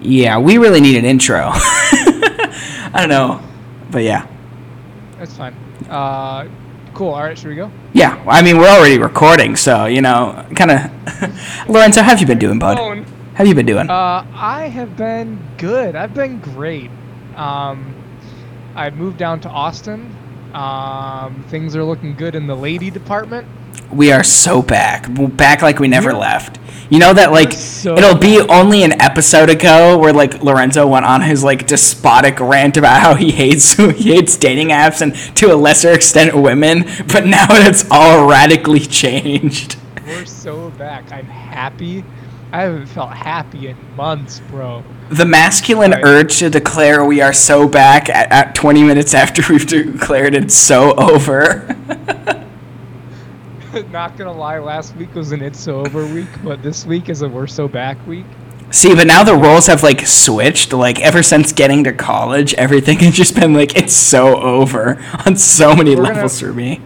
Yeah, we really need an intro. I don't know, but yeah, That's fine. Uh, cool. All right, should we go? yeah. I mean, we're already recording, so you know, kind of. Lorenzo, how have you been doing, bud? How have you been doing? Uh, I have been good. I've been great. Um, I moved down to Austin. Um, things are looking good in the lady department. We are so back, back like we never We're- left. You know that like so it'll be only an episode ago where like Lorenzo went on his like despotic rant about how he hates he hates dating apps and to a lesser extent women, but now it's all radically changed. We're so back. I'm happy. I haven't felt happy in months, bro. The masculine Right. urge to declare we are so back at, at 20 minutes after we've declared it's so over. Not gonna lie, last week was an It's So Over week, but this week is a We're So Back week. See, but now the roles have like switched. Like ever since getting to college, everything has just been like it's so over on so many We're gonna- levels for me.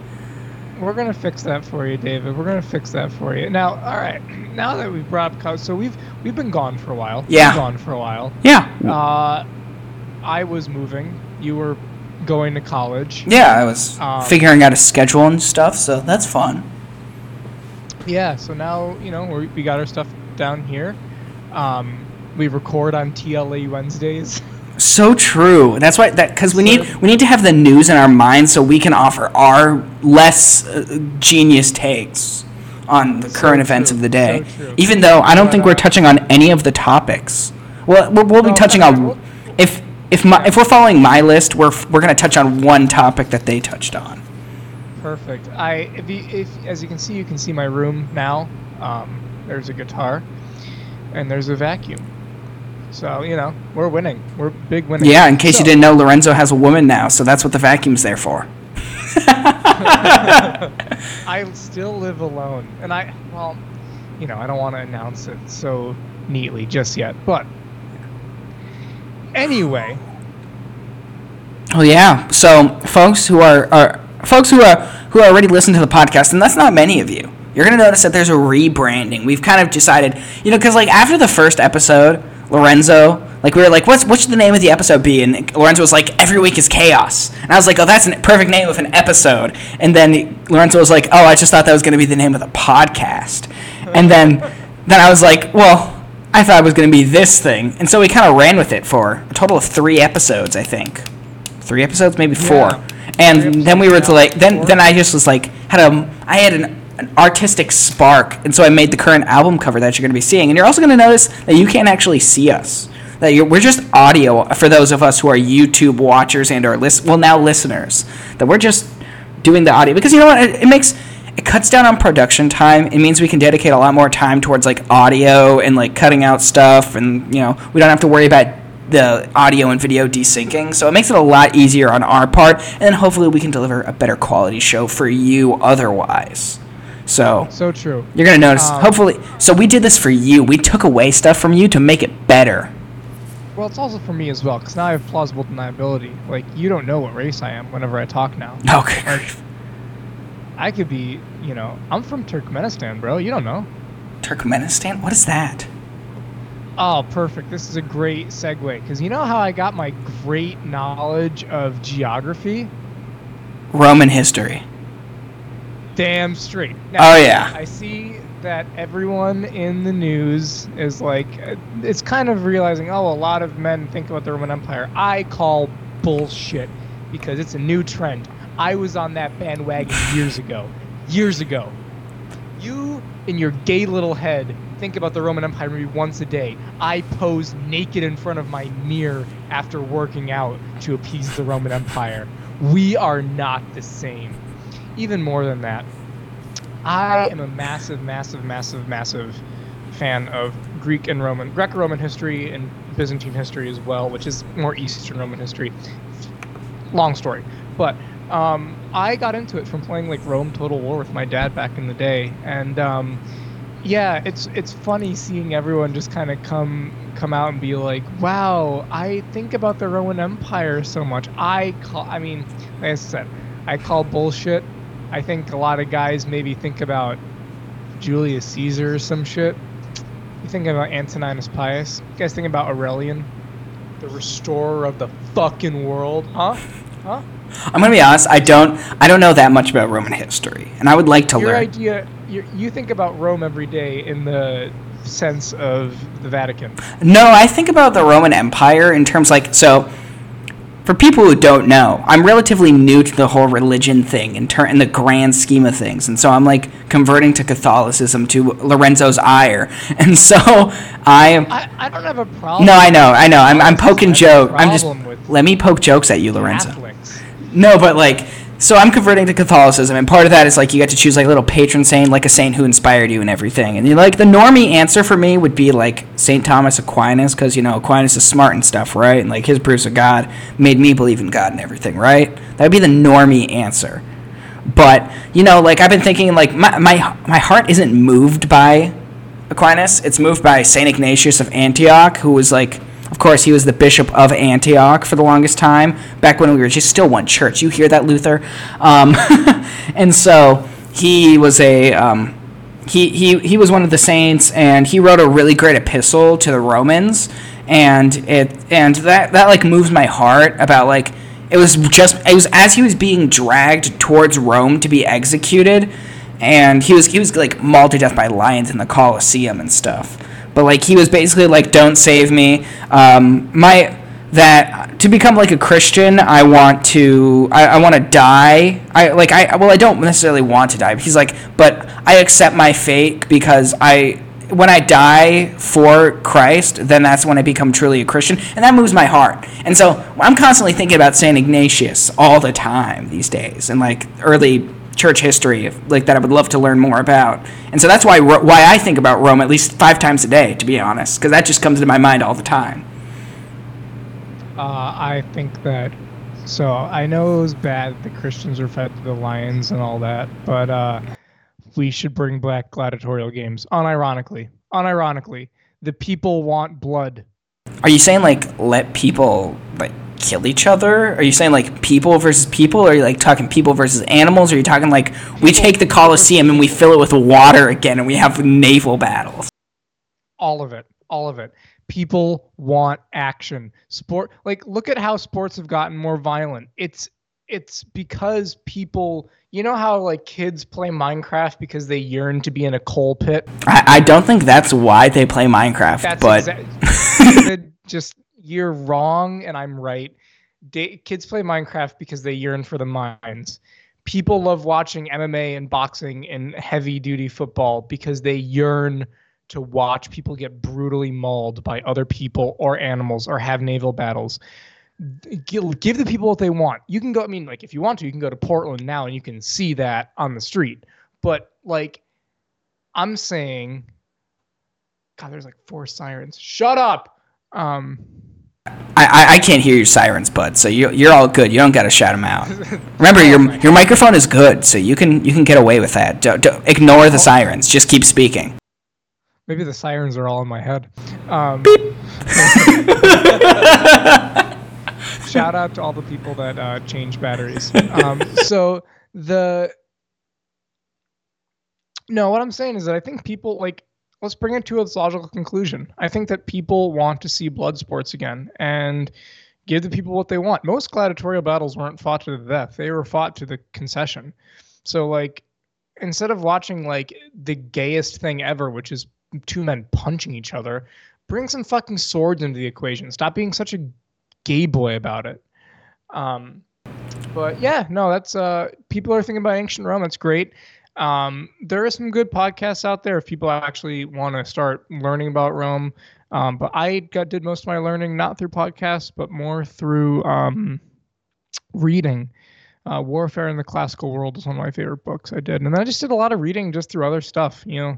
We're gonna fix that for you, David. We're gonna fix that for you. Now, all right. Now that we've brought up, so we've we've been gone for a while. We've Yeah. gone for a while. Yeah, Uh, I was moving. You were going to college. yeah. I was Um, figuring out a schedule and stuff, so that's fun. Yeah. So now you know we we got our stuff down here. Um, we record on TLA Wednesdays. So true. That's why that because we need we need to have the news in our minds so we can offer our less uh, genius takes on the So current events of the day. so true. Even though I don't think we're touching on any of the topics. Well, we'll, we'll be No, touching okay, on if if my if we're following my list, we're we're gonna touch on one topic that they touched on. Perfect. I if, you, if as you can see, you can see my room now. Um, there's a guitar, and there's a vacuum. So you know we're winning. We're big winners. Yeah, in case So- you didn't know, Lorenzo has a woman now, so that's what the vacuum's there for. I still live alone, and I well, you know, I don't want to announce it so neatly just yet, but anyway, Oh yeah. So folks who are, are folks who are who already listen to the podcast, and that's not many of you. You're gonna notice that there's a rebranding. We've kind of decided, you know, because like after the first episode, Lorenzo, like we were like, what's what's the name of the episode be? And Lorenzo was like, every week is chaos. And I was like, oh, that's a perfect name of an episode. And then Lorenzo was like, oh, I just thought that was gonna be the name of the podcast. And then then I was like, well, I thought it was gonna be this thing. And so we kind of ran with it for a total of three episodes, I think three episodes, maybe four. Yeah. And then we were to like then then I just was like had a I had an, an artistic spark, and so I made the current album cover that you're going to be seeing. And you're also going to notice that you can't actually see us. That you're, we're just audio for those of us who are YouTube watchers and are list well now listeners. That we're just doing the audio because you know what it, it makes it cuts down on production time. It means we can dedicate a lot more time towards like audio and like cutting out stuff, and you know we don't have to worry about the audio and video desyncing. So it makes it a lot easier on our part, and then hopefully we can deliver a better quality show for you otherwise. So so true. you're gonna notice, Um, hopefully. So we did this for you. We took away stuff from you to make it better. Well, it's also for me as well, because now I have plausible deniability. Like you don't know what race I am whenever I talk now. Okay. Like, I could be, you know, I'm from Turkmenistan, bro. You don't know. Turkmenistan. What is that? Oh, perfect. This is a great segue because you know how I got my great knowledge of geography? Roman history. Damn straight. Now, Oh, yeah. I see that everyone in the news is like, it's kind of realizing, oh, a lot of men think about the Roman Empire. I call bullshit because it's a new trend. I was on that bandwagon years ago. Years ago. You, in your gay little head, think about the Roman Empire maybe once a day. I pose naked in front of my mirror after working out to appease the Roman Empire. We are not the same. Even more than that, I am a massive, massive, massive, massive fan of Greek and Roman, Greco-Roman history and Byzantine history as well, which is more Eastern Roman history. Long story, but um, I got into it from playing like Rome Total War with my dad back in the day, and um, yeah, it's it's funny seeing everyone just kind of come come out and be like, "Wow, I think about the Roman Empire so much." I call, I mean, like I said, I call bullshit. I think a lot of guys maybe think about Julius Caesar or some shit. You think about Antoninus Pius? You guys think about Aurelian, the restorer of the fucking world? Huh? Huh? I'm gonna be honest. I don't. I don't know that much about Roman history, and I would like to Your learn. idea. You, you think about Rome every day in the sense of the Vatican. No, I think about the Roman Empire in terms like so. For people who don't know, I'm relatively new to the whole religion thing in, ter- in the grand scheme of things, and so I'm like converting to Catholicism to Lorenzo's ire, and so I. I, I don't have a problem. No, I know, I know. I'm, I'm poking have a joke. I'm just let me poke jokes at you, Lorenzo. Catholics. No, but like, so I'm converting to Catholicism, and part of that is like you get to choose like a little patron saint, like a saint who inspired you and everything. And you like the normie answer for me would be like Saint Thomas Aquinas, because you know Aquinas is smart and stuff, right? And like his proofs of God made me believe in God and everything, right? That would be the normie answer. But you know, like I've been thinking, like my my my heart isn't moved by Aquinas. It's moved by Saint Ignatius of Antioch, who was like, course, he was the bishop of Antioch for the longest time, back when we were just still one church. You hear that, Luther? Um, and so he was a. Um, he, he, he was one of the saints, and he wrote a really great epistle to the Romans, and it and that that like moves my heart about like it was just it was as he was being dragged towards Rome to be executed, and he was he was like mauled to death by lions in the Colosseum and stuff. But like he was basically like, "Don't save me." Um, my that to become like a Christian, I want to I, I want to die. I like I well I don't necessarily want to die. But he's like, but I accept my fate because I when I die for Christ, then that's when I become truly a Christian, and that moves my heart. And so I'm constantly thinking about Saint Ignatius all the time these days, and like early church history, like that I would love to learn more about. And so that's why why I think about Rome at least five times a day, to be honest, because that just comes to my mind all the time. Uh, I think that. So I know it was bad that the Christians were fed to the lions and all that, but uh, we should bring back gladiatorial games. Unironically, unironically, the people want blood. Are you saying like let people like kill each other? Are you saying like people versus people? Are you like talking people versus animals? Are you talking like we take the Colosseum and we fill it with water again and we have naval battles? All of it, all of it. People want action. Sport, like look at how sports have gotten more violent. It's it's because people you know how like kids play minecraft because they yearn to be in a coal pit I, I don't think that's why they play Minecraft, that's but exa- just you're wrong and i'm right kids play minecraft because they yearn for the mines people love watching mma and boxing and heavy duty football because they yearn to watch people get brutally mauled by other people or animals or have naval battles give, give the people what they want. You can go. I mean, like if you want to, you can go to Portland now and you can see that on the street. But like, I'm saying, God, there's like four sirens. Shut up. Um, I, I, can't hear your sirens, bud. So you you're all good. You don't got to shout them out. Remember, your your microphone is good, so you can you can get away with that. Don't, don't ignore the sirens. Just keep speaking. maybe the sirens are all in my head. Um, shout out to all the people that uh, change batteries. Um, so the no, what I'm saying is that I think people like let's bring it to its logical conclusion. I think that people want to see blood sports again and give the people what they want. Most gladiatorial battles weren't fought to the death; they were fought to the concession. So like instead of watching like the gayest thing ever, which is two men punching each other, bring some fucking swords into the equation. Stop being such a gay boy about it. Um, but yeah, no, that's uh, people are thinking about ancient Rome. That's great. Um, there are some good podcasts out there if people actually want to start learning about Rome. Um, but I got did most of my learning not through podcasts, but more through um, reading. Uh, Warfare in the Classical World is one of my favorite books I did, and then I just did a lot of reading just through other stuff. You know,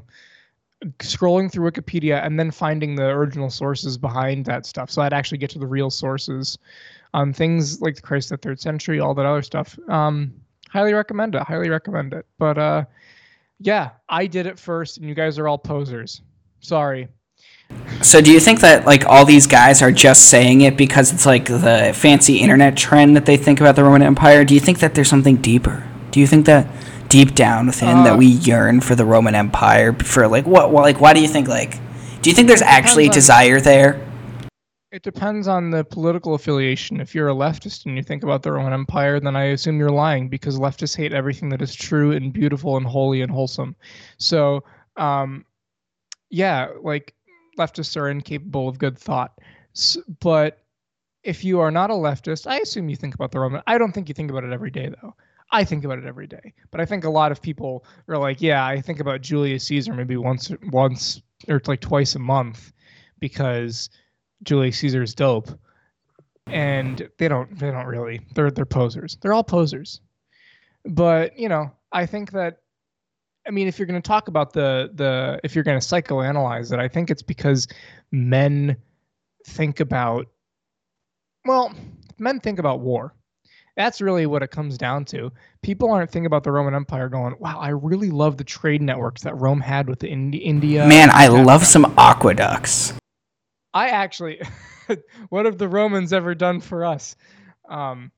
scrolling through Wikipedia and then finding the original sources behind that stuff. So I'd actually get to the real sources on things like the Crisis of the third century, all that other stuff. Um, highly recommend it. Highly recommend it. But uh, yeah, I did it first, and you guys are all posers. Sorry. So do you think that like all these guys are just saying it because it's like the fancy internet trend that they think about the Roman Empire? Do you think that there's something deeper? Do you think that deep down within that Uh, we yearn for the Roman Empire for like what, what like why do you think like do Do you think there's actually a desire there? It depends on the political affiliation. If you're a leftist and you think about the Roman Empire, then I assume you're lying because leftists hate everything that is true and beautiful and holy and wholesome. So, um, yeah, like leftists are incapable of good thought. S but if you are not a leftist, I assume you think about the Roman. I don't think you think about it every day, though. I think about it every day, but I think a lot of people are like, yeah, I think about Julius Caesar maybe once, once or like twice a month because Julius Caesar's dope, and they don't they don't really they're they're posers. They're all posers. But you know, I think that I mean, if you're going to talk about the the if you're going to psychoanalyze it, I think it's because men think about well, men think about war. That's really what it comes down to. People aren't thinking about the Roman Empire going, "Wow, I really love the trade networks that Rome had with the Indi- India." Man, I love some aqueducts. I actually, what have the Romans ever done for us? Um,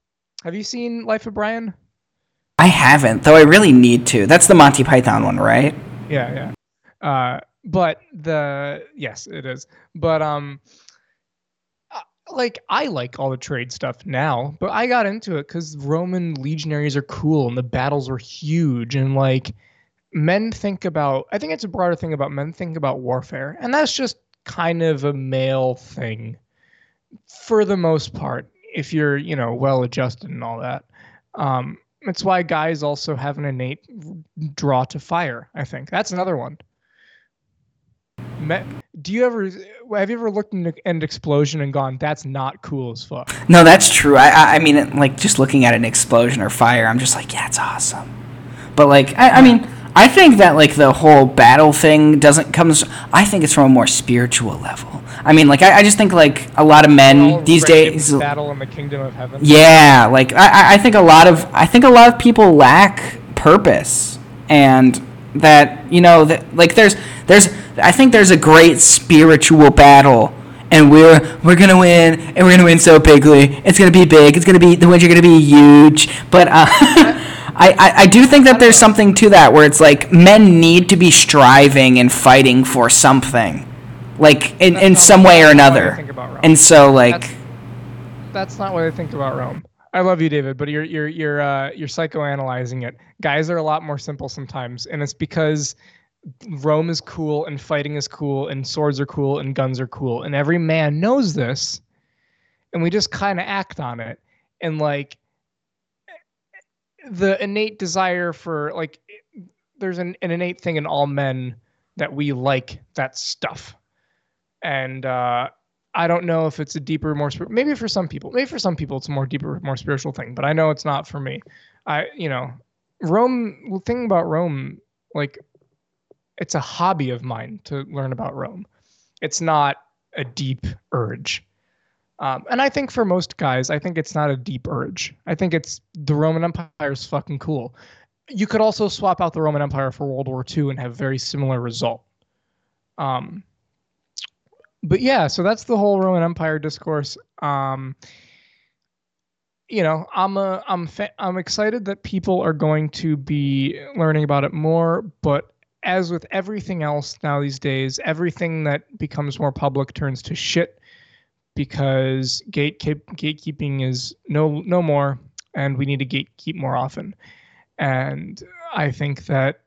have you seen Life of Brian? I haven't, though I really need to. That's the Monty Python one, right? Yeah, yeah. Uh, but the yes, it is. But um, uh, like I like all the trade stuff now, but I got into it because Roman legionaries are cool and the battles were huge and like men think about. I think it's a broader thing about men think about warfare, and that's just kind of a male thing for the most part. If you're you know well adjusted and all that. Um, it's why guys also have an innate draw to fire. I think that's another one. Do you ever have you ever looked into an explosion and gone, "That's not cool as fuck"? No, that's true. I, I, I mean, like just looking at an explosion or fire, I'm just like, yeah, it's awesome. But like, I, I mean, I think that like the whole battle thing doesn't comes. I think it's from a more spiritual level. I mean, like, I, I just think like a lot of All men these days. battle in the kingdom of heaven. Yeah, like I, I- I think a lot of I think a lot of people lack purpose, and that you know that like there's there's I think there's a great spiritual battle, and we're we're gonna win, and we're gonna win so bigly. It's gonna be big. It's gonna be the wins are gonna be huge. But uh, I, I I do think that there's something to that where it's like men need to be striving and fighting for something, like in in some way or that's not what I another. think about Rome. And so like. That's- That's not what I think about Rome. I love you, David, but you're you're you're uh, you're psychoanalyzing it. Guys are a lot more simple sometimes, and it's because Rome is cool and fighting is cool and swords are cool and guns are cool, and every man knows this, and we just kind of act on it, and like the innate desire for like there's an, an innate thing in all men that we like that stuff and uh I don't know if it's a deeper, more maybe for some people, maybe for some people it's a more deeper, more spiritual thing, but I know it's not for me. I, you know, Rome. The thing about Rome, like, it's a hobby of mine to learn about Rome. It's not a deep urge, um, and I think for most guys, I think it's not a deep urge. I think it's the Roman Empire is fucking cool. You could also swap out the Roman Empire for World War II and have very similar result. Um, but yeah, so that's the whole Roman Empire discourse. Um, you know, I'm a, I'm fa- I'm excited that people are going to be learning about it more. But as with everything else now these days, everything that becomes more public turns to shit because gatekeep gatekeeping is no no more, and we need to gatekeep more often. And I think that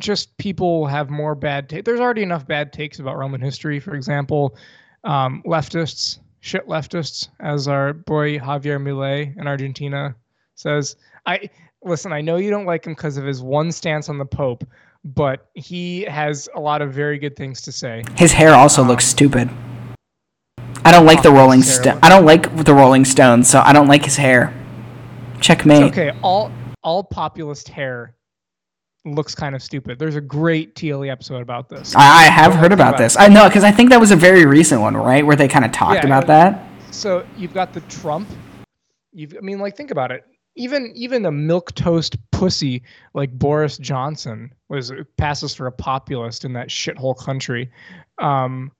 just people have more bad ta- there's already enough bad takes about roman history for example um, leftists shit leftists as our boy javier milei in argentina says i listen i know you don't like him because of his one stance on the pope but he has a lot of very good things to say His hair also looks stupid. I don't like the Oh, Rolling Stone. I don't like the Rolling Stones, so I don't like his hair. Checkmate. okay all all populist hair looks kind of stupid there's a great tle episode about this I, I have heard about about this. I know because I think that was a very recent one, right? Where they kind of talked Yeah, about it- that. so you've got the Trump. You've, I mean, like, think about it. Even even a milk toast pussy like Boris Johnson was passes for a populist in that shithole country. Um,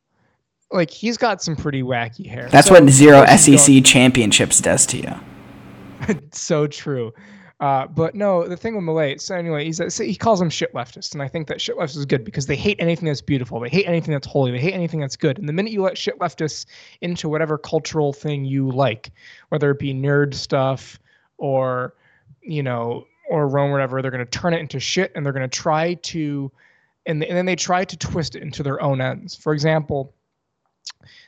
like he's got some pretty wacky hair. That's So, what zero of course he's SEC championships does to you. going- so true. Uh, but no, the thing with Milei, so anyway, he's a, so he calls them shit leftists, and I think that shit leftists is good because they hate anything that's beautiful, they hate anything that's holy, they hate anything that's good. And the minute you let shit leftists into whatever cultural thing you like, whether it be nerd stuff or you know or Rome, whatever, they're going to turn it into shit, and they're going to try to, and, and then they try to twist it into their own ends. For example,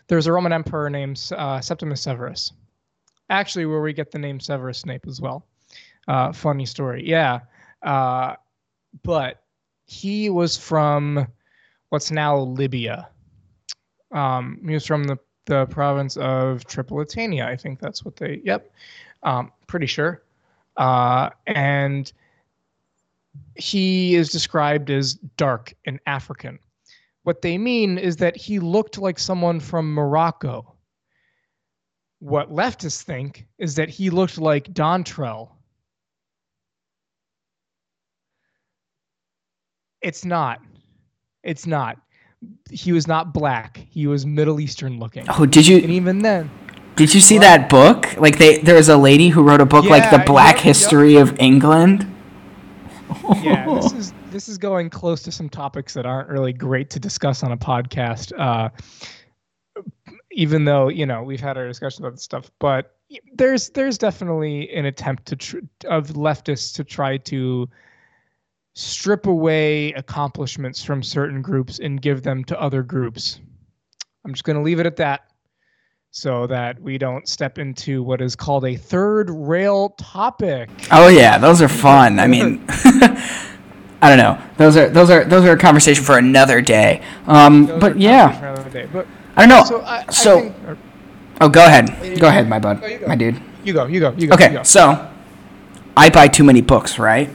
there's a Roman emperor named uh, Septimus Severus, actually, where we get the name Severus Snape as well. Uh, funny story, yeah. Uh, but he was from what's now Libya. Um, he was from the, the province of Tripolitania. I think that's what they. Yep, um, pretty sure. Uh, and he is described as dark and African. What they mean is that he looked like someone from Morocco. What leftists think is that he looked like Dontrell. It's not. It's not. He was not black. He was Middle Eastern looking. Oh, did you? And even then, Did you see that book? Like they, there was a lady who wrote a book like the Black yep, yep. History of England. Yeah, this is this is going close to some topics that aren't really great to discuss on a podcast. Uh, even though you know we've had our discussion about this stuff, but there's there's definitely an attempt to tr- of leftists to try to strip away accomplishments from certain groups and give them to other groups. I'm just going to leave it at that so that we don't step into what is called a third rail topic. Oh yeah, those are fun. I mean, I don't know. Those are those are those are a conversation for another day. Um, but yeah, topics for another day. But I don't know. so I, I think, or- Oh, go ahead. Go ahead, my bud, Oh, my dude. you go, you go, you go. you Okay, go. so I buy too many books, right?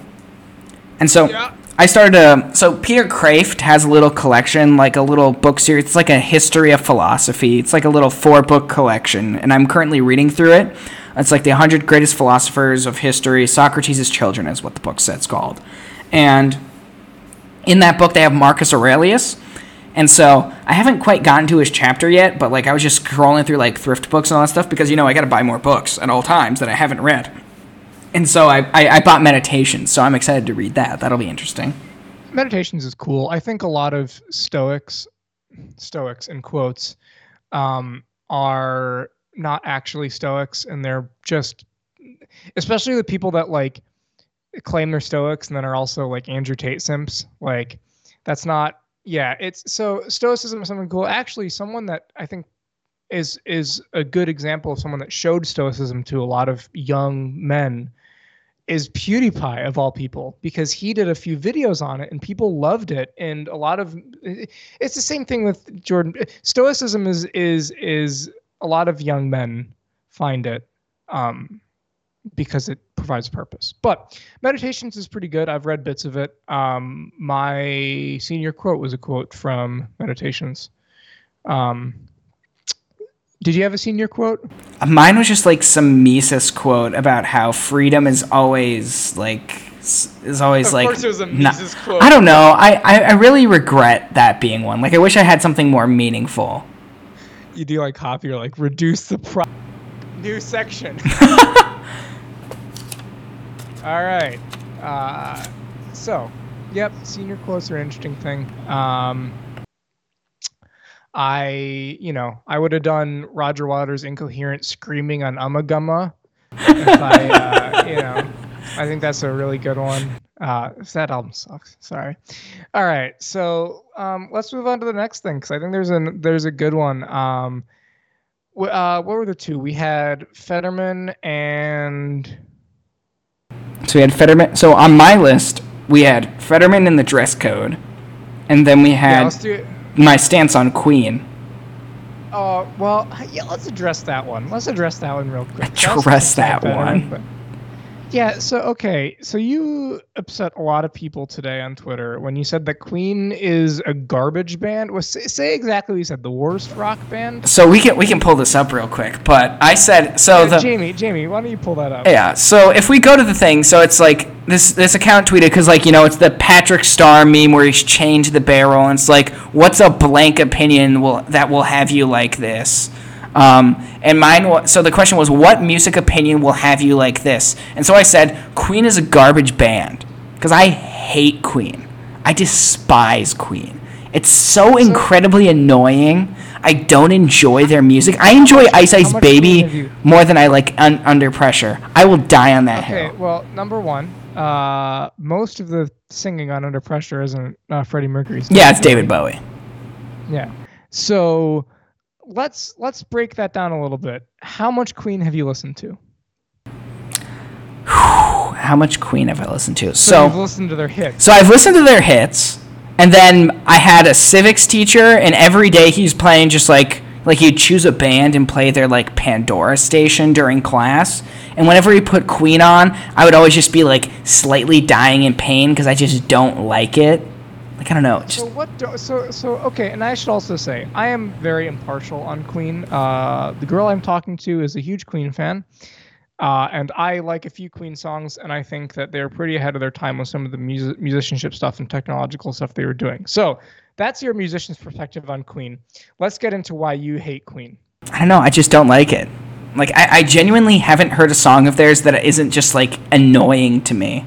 And so Yeah. I started to. So Peter Kreeft has a little collection, like a little book series. It's like a history of philosophy. It's like a little four book collection, and I'm currently reading through it. It's like the 100 greatest philosophers of history. Socrates' children is what the book set's called, and in that book they have Marcus Aurelius. And so I haven't quite gotten to his chapter yet, but like I was just scrolling through like thrift books and all that stuff because you know I got to buy more books at all times that I haven't read. And so I, I, I bought Meditations, so I'm excited to read that. That'll be interesting. Meditations is cool. I think a lot of Stoics, Stoics in quotes, um, are not actually Stoics, and they're just, especially the people that like claim they're Stoics and then are also like Andrew Tate simps. Like, that's not. Yeah, it's so Stoicism is something cool. Actually, someone that I think is is a good example of someone that showed Stoicism to a lot of young men is PewDiePie of all people because he did a few videos on it and people loved it and a lot of it's the same thing with Jordan Stoicism is is is a lot of young men find it um because it provides purpose. But meditations is pretty good. I've read bits of it. Um my senior quote was a quote from meditations. Um did you have a senior quote? Mine was just like some Mises quote about how freedom is always like is always Of like course it was a not- Mises quote. I don't know. I, I I really regret that being one. Like I wish I had something more meaningful. you do like copy or like reduce the pro new section all right uh, so yep senior quotes are an interesting thing um, i you know i would have done roger waters incoherent screaming on Ummagumma if i uh, you know i think that's a really good one uh, that album sucks sorry all right so um, let's move on to the next thing because i think there's a there's a good one um, Wh- Uh, what were the two? We had Fetterman and So we had Fetterman. So on my list, we had Fetterman in the dress code, and then we yeah. had Let's do it. My stance on Queen. Uh, well, yeah. Let's address that one. Let's address that one real quick. Address that one. Yeah. So okay. So you upset a lot of people today on Twitter when you said that Queen is a garbage band. Was say, say exactly what you said. The worst rock band. So we can we can pull this up real quick. But I said so Uh, the Jamie, Jamie, why don't you pull that up? Yeah. So if we go to the thing, so it's like this this account tweeted because like you know it's the Patrick Star meme where he's chained to the barrel, and it's like what's a blank opinion will that will have you like this. Um, And mine was so the question was, what music opinion will have you like this? And so I said, Queen is a garbage band because I hate Queen. I despise Queen. It's so incredibly annoying. I don't enjoy their music. I enjoy Ice Ice much Queen have Baby more than I like un- Under Pressure. I will die on that Okay, hill. well, number one, uh, most of the singing on Under Pressure isn't uh, Freddie Mercury's. Yeah, it's David Bowie. Yeah. So let's let's break that down a little bit. How much Queen have you listened to? How much Queen have I listened to? So, So, listened to their hits. so I've listened to their hits, and then I had a civics teacher, and every day he's playing just like like he'd choose a band and play their like Pandora station during class. And whenever he put Queen on, I would always just be like slightly dying in pain because I just don't like it. I don't know, just So what? Do, so so okay, and I should also say I am very impartial on Queen. Uh, the girl I'm talking to is a huge Queen fan, uh, and I like a few Queen songs, and I think that they're pretty ahead of their time with some of the music, musicianship stuff and technological stuff they were doing. So that's your musician's perspective on Queen. Let's get into why you hate Queen. I don't know. I just don't like it. Like I, I genuinely haven't heard a song of theirs that isn't just like annoying to me.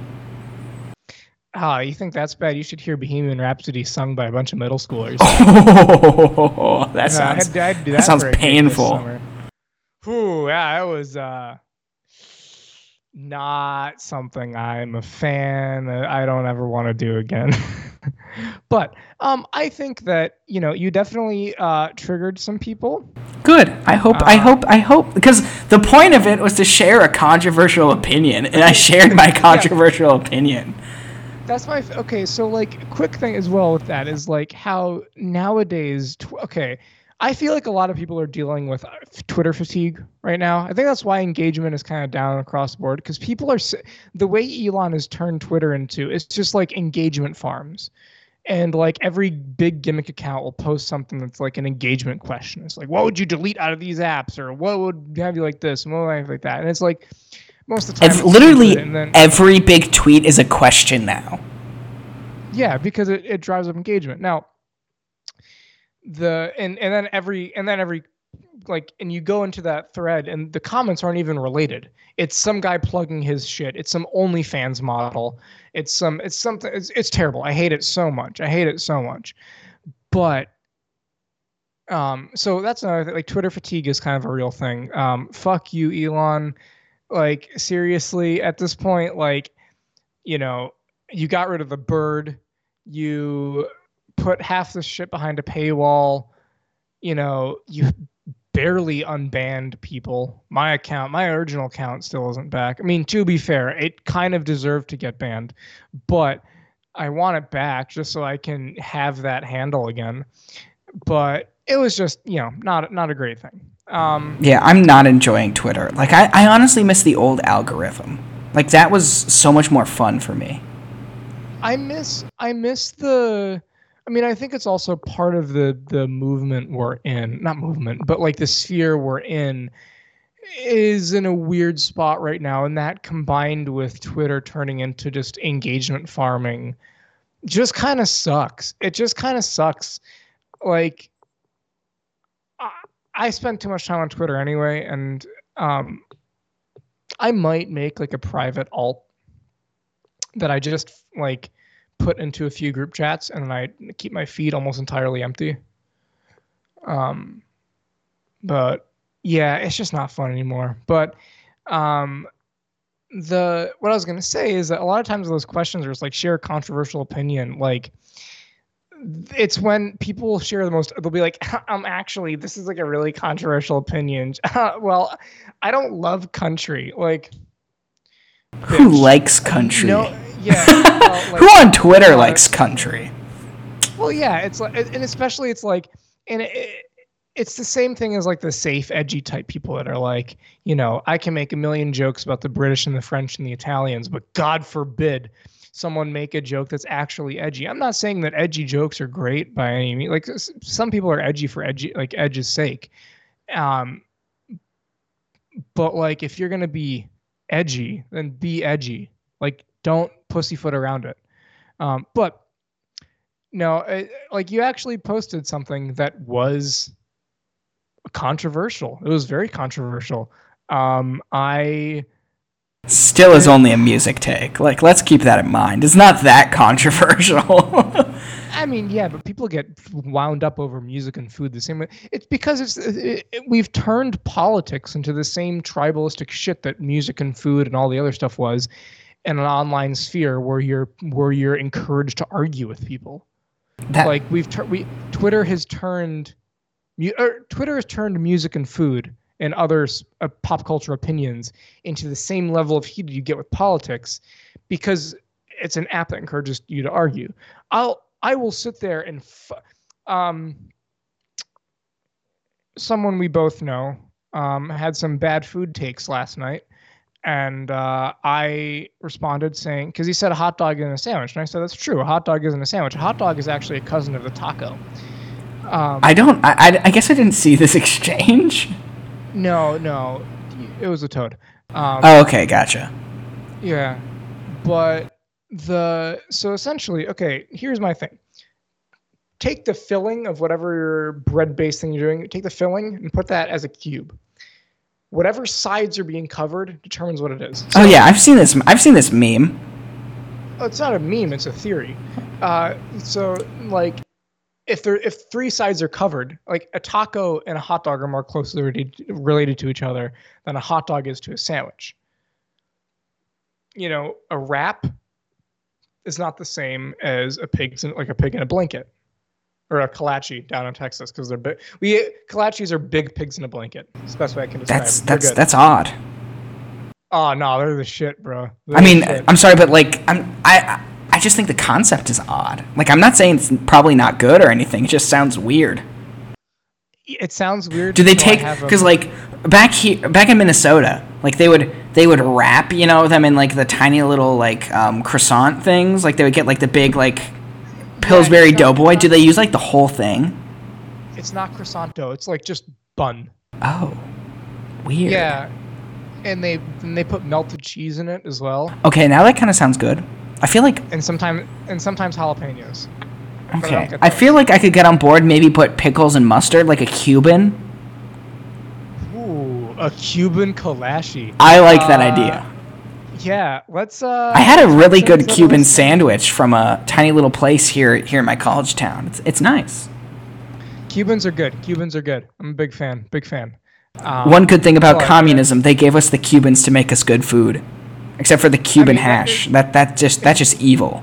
Ah, you think that's bad? You should hear Bohemian Rhapsody sung by a bunch of middle schoolers. Oh, that Yeah, I sounds had to- I had to do that sounds for a gig this painful. Whew, yeah, that was uh, not something I'm a fan. uh, I don't ever want to do again. but um, I think that you know you definitely uh, triggered some people. good. I hope. I Uh, hope. I hope because the point of it was to share a controversial opinion, and I shared my controversial opinion. That's my okay. So like, quick thing as well with that is like how nowadays. Tw- okay, I feel like a lot of people are dealing with uh, Twitter fatigue right now. I think that's why engagement is kind of down across the board because people are the way Elon has turned Twitter into it's just like engagement farms. And like every big gimmick account will post something that's like an engagement question. It's like, what would you delete out of these apps, or what would have you like this, and what would I have like that? And it's like most of the time, it's literally then, every big tweet is a question now. Yeah, because it, it drives up engagement. Now, the and and then every and then every like and you go into that thread and the comments aren't even related. It's some guy plugging his shit. It's some OnlyFans model. It's some it's something it's it's terrible. I hate it so much. I hate it so much. But um so that's another thing. Like Twitter fatigue is kind of a real thing. Um fuck you, Elon. Like seriously, at this point, like, you know, you got rid of the bird you put half the shit behind a paywall you know you barely unbanned people. My account my original account still isn't back. I mean to be fair it kind of deserved to get banned but i want it back just so i can have that handle again but it was just you know not not a great thing um Yeah, I'm not enjoying Twitter. Like I, I honestly miss the old algorithm. Like that was so much more fun for me. I miss I miss the I mean I think it's also part of the the movement we're in not movement but like the sphere we're in is in a weird spot right now and that combined with Twitter turning into just engagement farming just kind of sucks it just kind of sucks like I, I spend too much time on Twitter anyway and um I might make like a private alt that I just like put into a few group chats and I keep my feed almost entirely empty. Um, but yeah, it's just not fun anymore. But um, the what I was gonna say is that a lot of times those questions are just like share a controversial opinion. Like it's when people share the most. They'll be like, um, actually, this is like a really controversial opinion. well, I don't love country. Like Who bitch. likes country? No, yeah. well, like- Who on Twitter uh, likes country? Well, yeah, it's like, and especially it's like, and it, it's the same thing as like the safe, edgy type people that are like, you know, I can make a million jokes about the British and the French and the Italians, but God forbid someone make a joke that's actually edgy. I'm not saying that edgy jokes are great by any means. Like some people are edgy for edgy, like edge's sake. Um, but like if you're gonna be edgy, then be edgy. Like don't pussyfoot around it. Um, but no, uh, like you actually posted something that was controversial. It was very controversial. Um, I Still is only a music take. Like, let's keep that in mind. It's not that controversial. I mean, yeah, but people get wound up over music and food the same way. It's because it's it, it, we've turned politics into the same tribalistic shit that music and food and all the other stuff was in an online sphere where you're where you're encouraged to argue with people. that, like we've tur- we Twitter has turned mu- er, Twitter has turned music and food and other uh, pop culture opinions into the same level of heat you get with politics because it's an app that encourages you to argue. I'll I will sit there and f- um someone we both know um had some bad food takes last night and uh, I responded saying, because he said a hot dog isn't a sandwich, and I said that's true. A hot dog isn't a sandwich. A hot dog is actually a cousin of the taco. Um, I don't. I, I, I guess I didn't see this exchange. No, no, it was a toad. Um, Oh, okay, gotcha. Yeah, but the so essentially, okay. Here's my thing. Take the filling of whatever bread-based thing you're doing. Take the filling and put that as a cube. Whatever sides are being covered determines what it is. Oh yeah, I've seen this. I've seen this meme. It's not a meme; it's a theory. Uh, so, like, if there if three sides are covered, like a taco and a hot dog are more closely related, related to each other than a hot dog is to a sandwich. You know, a wrap is not the same as a pig's in, like a pig in a blanket, or a kolache down in Texas because they're big. We kolaches are big pigs in a blanket. It's the best way I can describe. That's it. That's that's odd. Ah, oh no, they're the shit, bro. They're I mean. I'm sorry, but like, I'm I I- just think the concept is odd. Like, I'm not saying it's probably not good or anything. It just sounds weird. it sounds weird. Do they take because like back here back in Minnesota, like they would they would wrap you know them in like the tiny little like um, croissant things. Like they would get like the big like Pillsbury not- Doughboy. Do they use like the whole thing? It's not croissant dough. It's like just bun. Oh, weird. Yeah, and they and they put melted cheese in it as well, Okay, now that kind of sounds good. I feel like and sometimes and sometimes jalapenos. But I okay. I feel like I could get on board. Maybe put pickles and mustard, like a Cuban. Ooh, a Cuban kolache. I like that Uh, idea. Yeah, let's. uh I had a really good Cuban sandwich from a tiny little place here here in my college town. It's it's nice. Cubans are good. Cubans are good. I'm a big fan. Big fan. Um, One good thing about well, communism, they gave us the Cubans to make us good food. Except for the Cuban mean, hash. That that just that's just evil.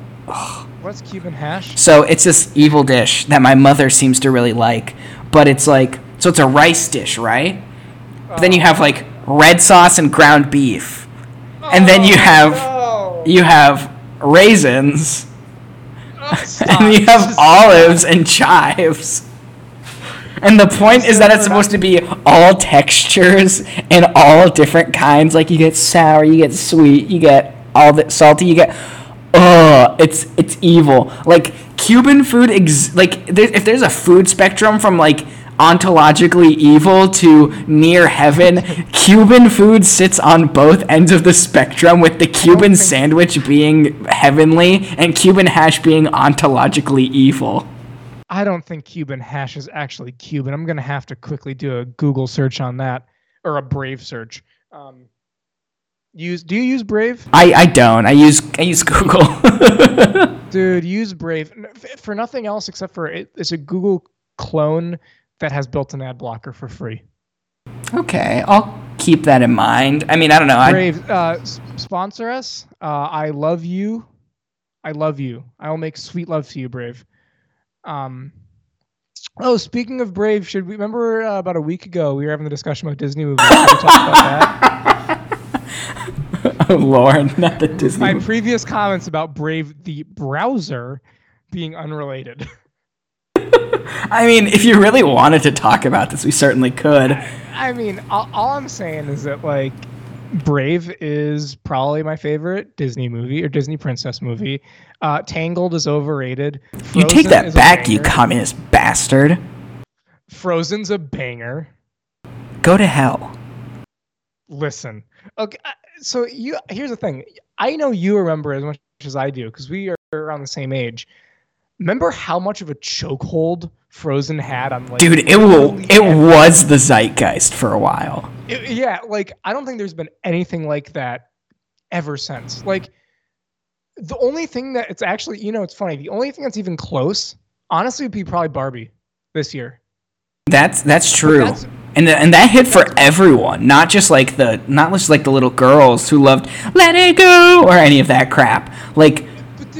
What's Cuban hash? So it's this evil dish that my mother seems to really like, but it's like so it's a rice dish, right? But then you have like red sauce and ground beef. And then you oh, have Oh, you have raisins stop. and you have olives and chives. And the point is that it's supposed to be all textures and all different kinds. Like you get sour, you get sweet, you get all the salty, you get. Oh, it's it's evil. Like Cuban food, ex- like there, if there's a food spectrum from like ontologically evil to near heaven, Cuban food sits on both ends of the spectrum, with the Cuban sandwich being heavenly and Cuban hash being ontologically evil. I don't think Cuban hash is actually Cuban. I'm gonna have to quickly do a Google search on that or a Brave search. Um, use do you use Brave? I, I don't. I use I use Google. Dude, use Brave for nothing else except for it, it's a Google clone that has built-in ad blocker for free. okay, I'll keep that in mind. I mean, I don't know. I, Brave, uh, sponsor us. Uh, I love you. I love you. I will make sweet love to you, Brave. Um. Oh, speaking of Brave, should we remember uh, about a week ago we were having the discussion about Disney movies? Should we talk about that? oh Lord, not the Disney. My movie. previous comments about Brave, the browser, being unrelated. I mean, if you really wanted to talk about this, we certainly could. I mean, all, all I'm saying is that like Brave is probably my favorite Disney movie or Disney princess movie. Uh, Tangled is overrated. You take Frozen that back, you communist bastard. Frozen's a banger. Go to hell. Listen, okay. uh, So you here's the thing. I know you remember as much as I do because we are around the same age. Remember how much of a chokehold Frozen had on like Dude, it will. It was the zeitgeist for a while. it- yeah, like I don't think there's been anything like that ever since. Like the only thing that it's actually, you know, it's funny. The only thing that's even close, honestly, would be probably Barbie this year. That's that's true. that's- and th- and that hit for everyone, not just like the not just like the little girls who loved "Let It Go" or any of that crap. Like,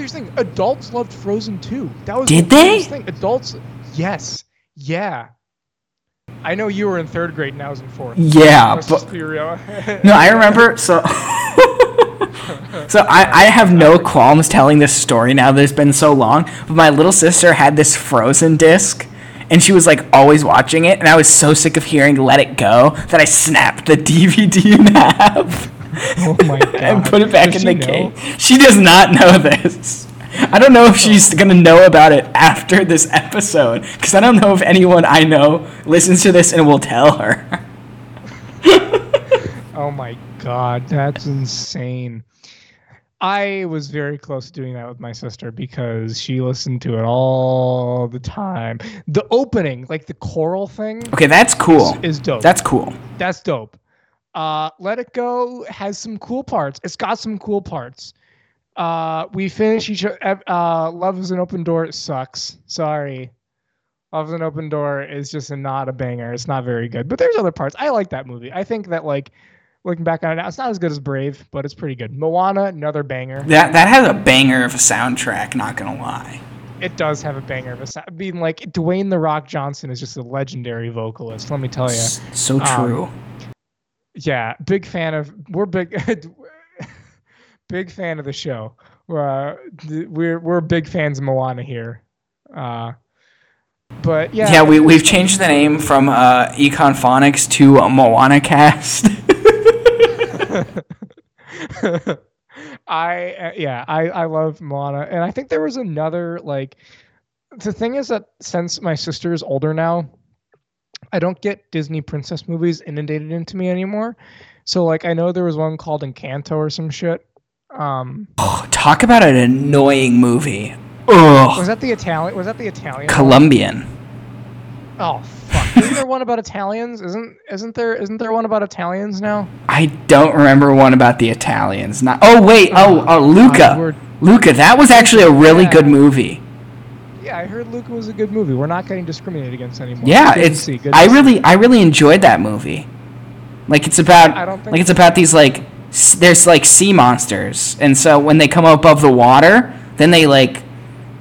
But there's the thing, adults loved Frozen too. That was Did the they? Thing. Adults, yes, yeah. I know you were in third grade and I was in fourth. yeah, but real. Uh, no, I remember. So, so I I have no qualms telling this story now that it's been so long. But my little sister had this Frozen disc. And she was like always watching it, and I was so sick of hearing "Let It Go" that I snapped the DVD in half. oh my god! and put it back Does in the know? case. She does not know this. I don't know if she's gonna know about it after this episode, because I don't know if anyone I know listens to this and will tell her. Oh my god, that's insane. I was very close to doing that with my sister because she listened to it all the time. The opening, like the choral thing, Okay, that's cool. is dope. That's cool. That's dope. Uh, Let It Go has some cool parts. It's got some cool parts. Uh, we finish each. Uh, Love is an open door. It sucks. Sorry. Love is an open door is just a, not a banger. It's not very good. But there's other parts. I like that movie. I think that like looking back on it now, it's not as good as Brave, but it's pretty good. Moana, another banger. That that has a banger of a soundtrack. Not gonna lie. It does have a banger of a sound. I mean, like Dwayne the Rock Johnson is just a legendary vocalist. Let me tell you. So Um, true. Yeah big fan of we're big big fan of the show. Uh, we're we're big fans of moana here. Uh but yeah. Yeah, we we've changed the name from uh, Econ Phonics to uh, Moana Cast. i uh, yeah i i love moana. And i think there was another like the thing is that since my sister is older now i don't get disney princess movies inundated into me anymore so like i know there was one called encanto or some shit um Oh, talk about an annoying movie. Ugh. Was that the Italian? Was that the Italian? one? Colombian. Oh fuck! Isn't there one about Italians? Isn't isn't there isn't there one about Italians now? I don't remember one about the Italians. Not. Oh wait. Oh, oh, I Luca. would- Luca. That was actually a really Yeah. good movie. Yeah, I heard Luca was a good movie. We're not getting discriminated against anymore. Yeah, Good it's. see, I see. really, I really enjoyed that movie. Like it's about, I don't think- like it's about these like, s- there's like sea monsters, and so when they come above the water, then they like,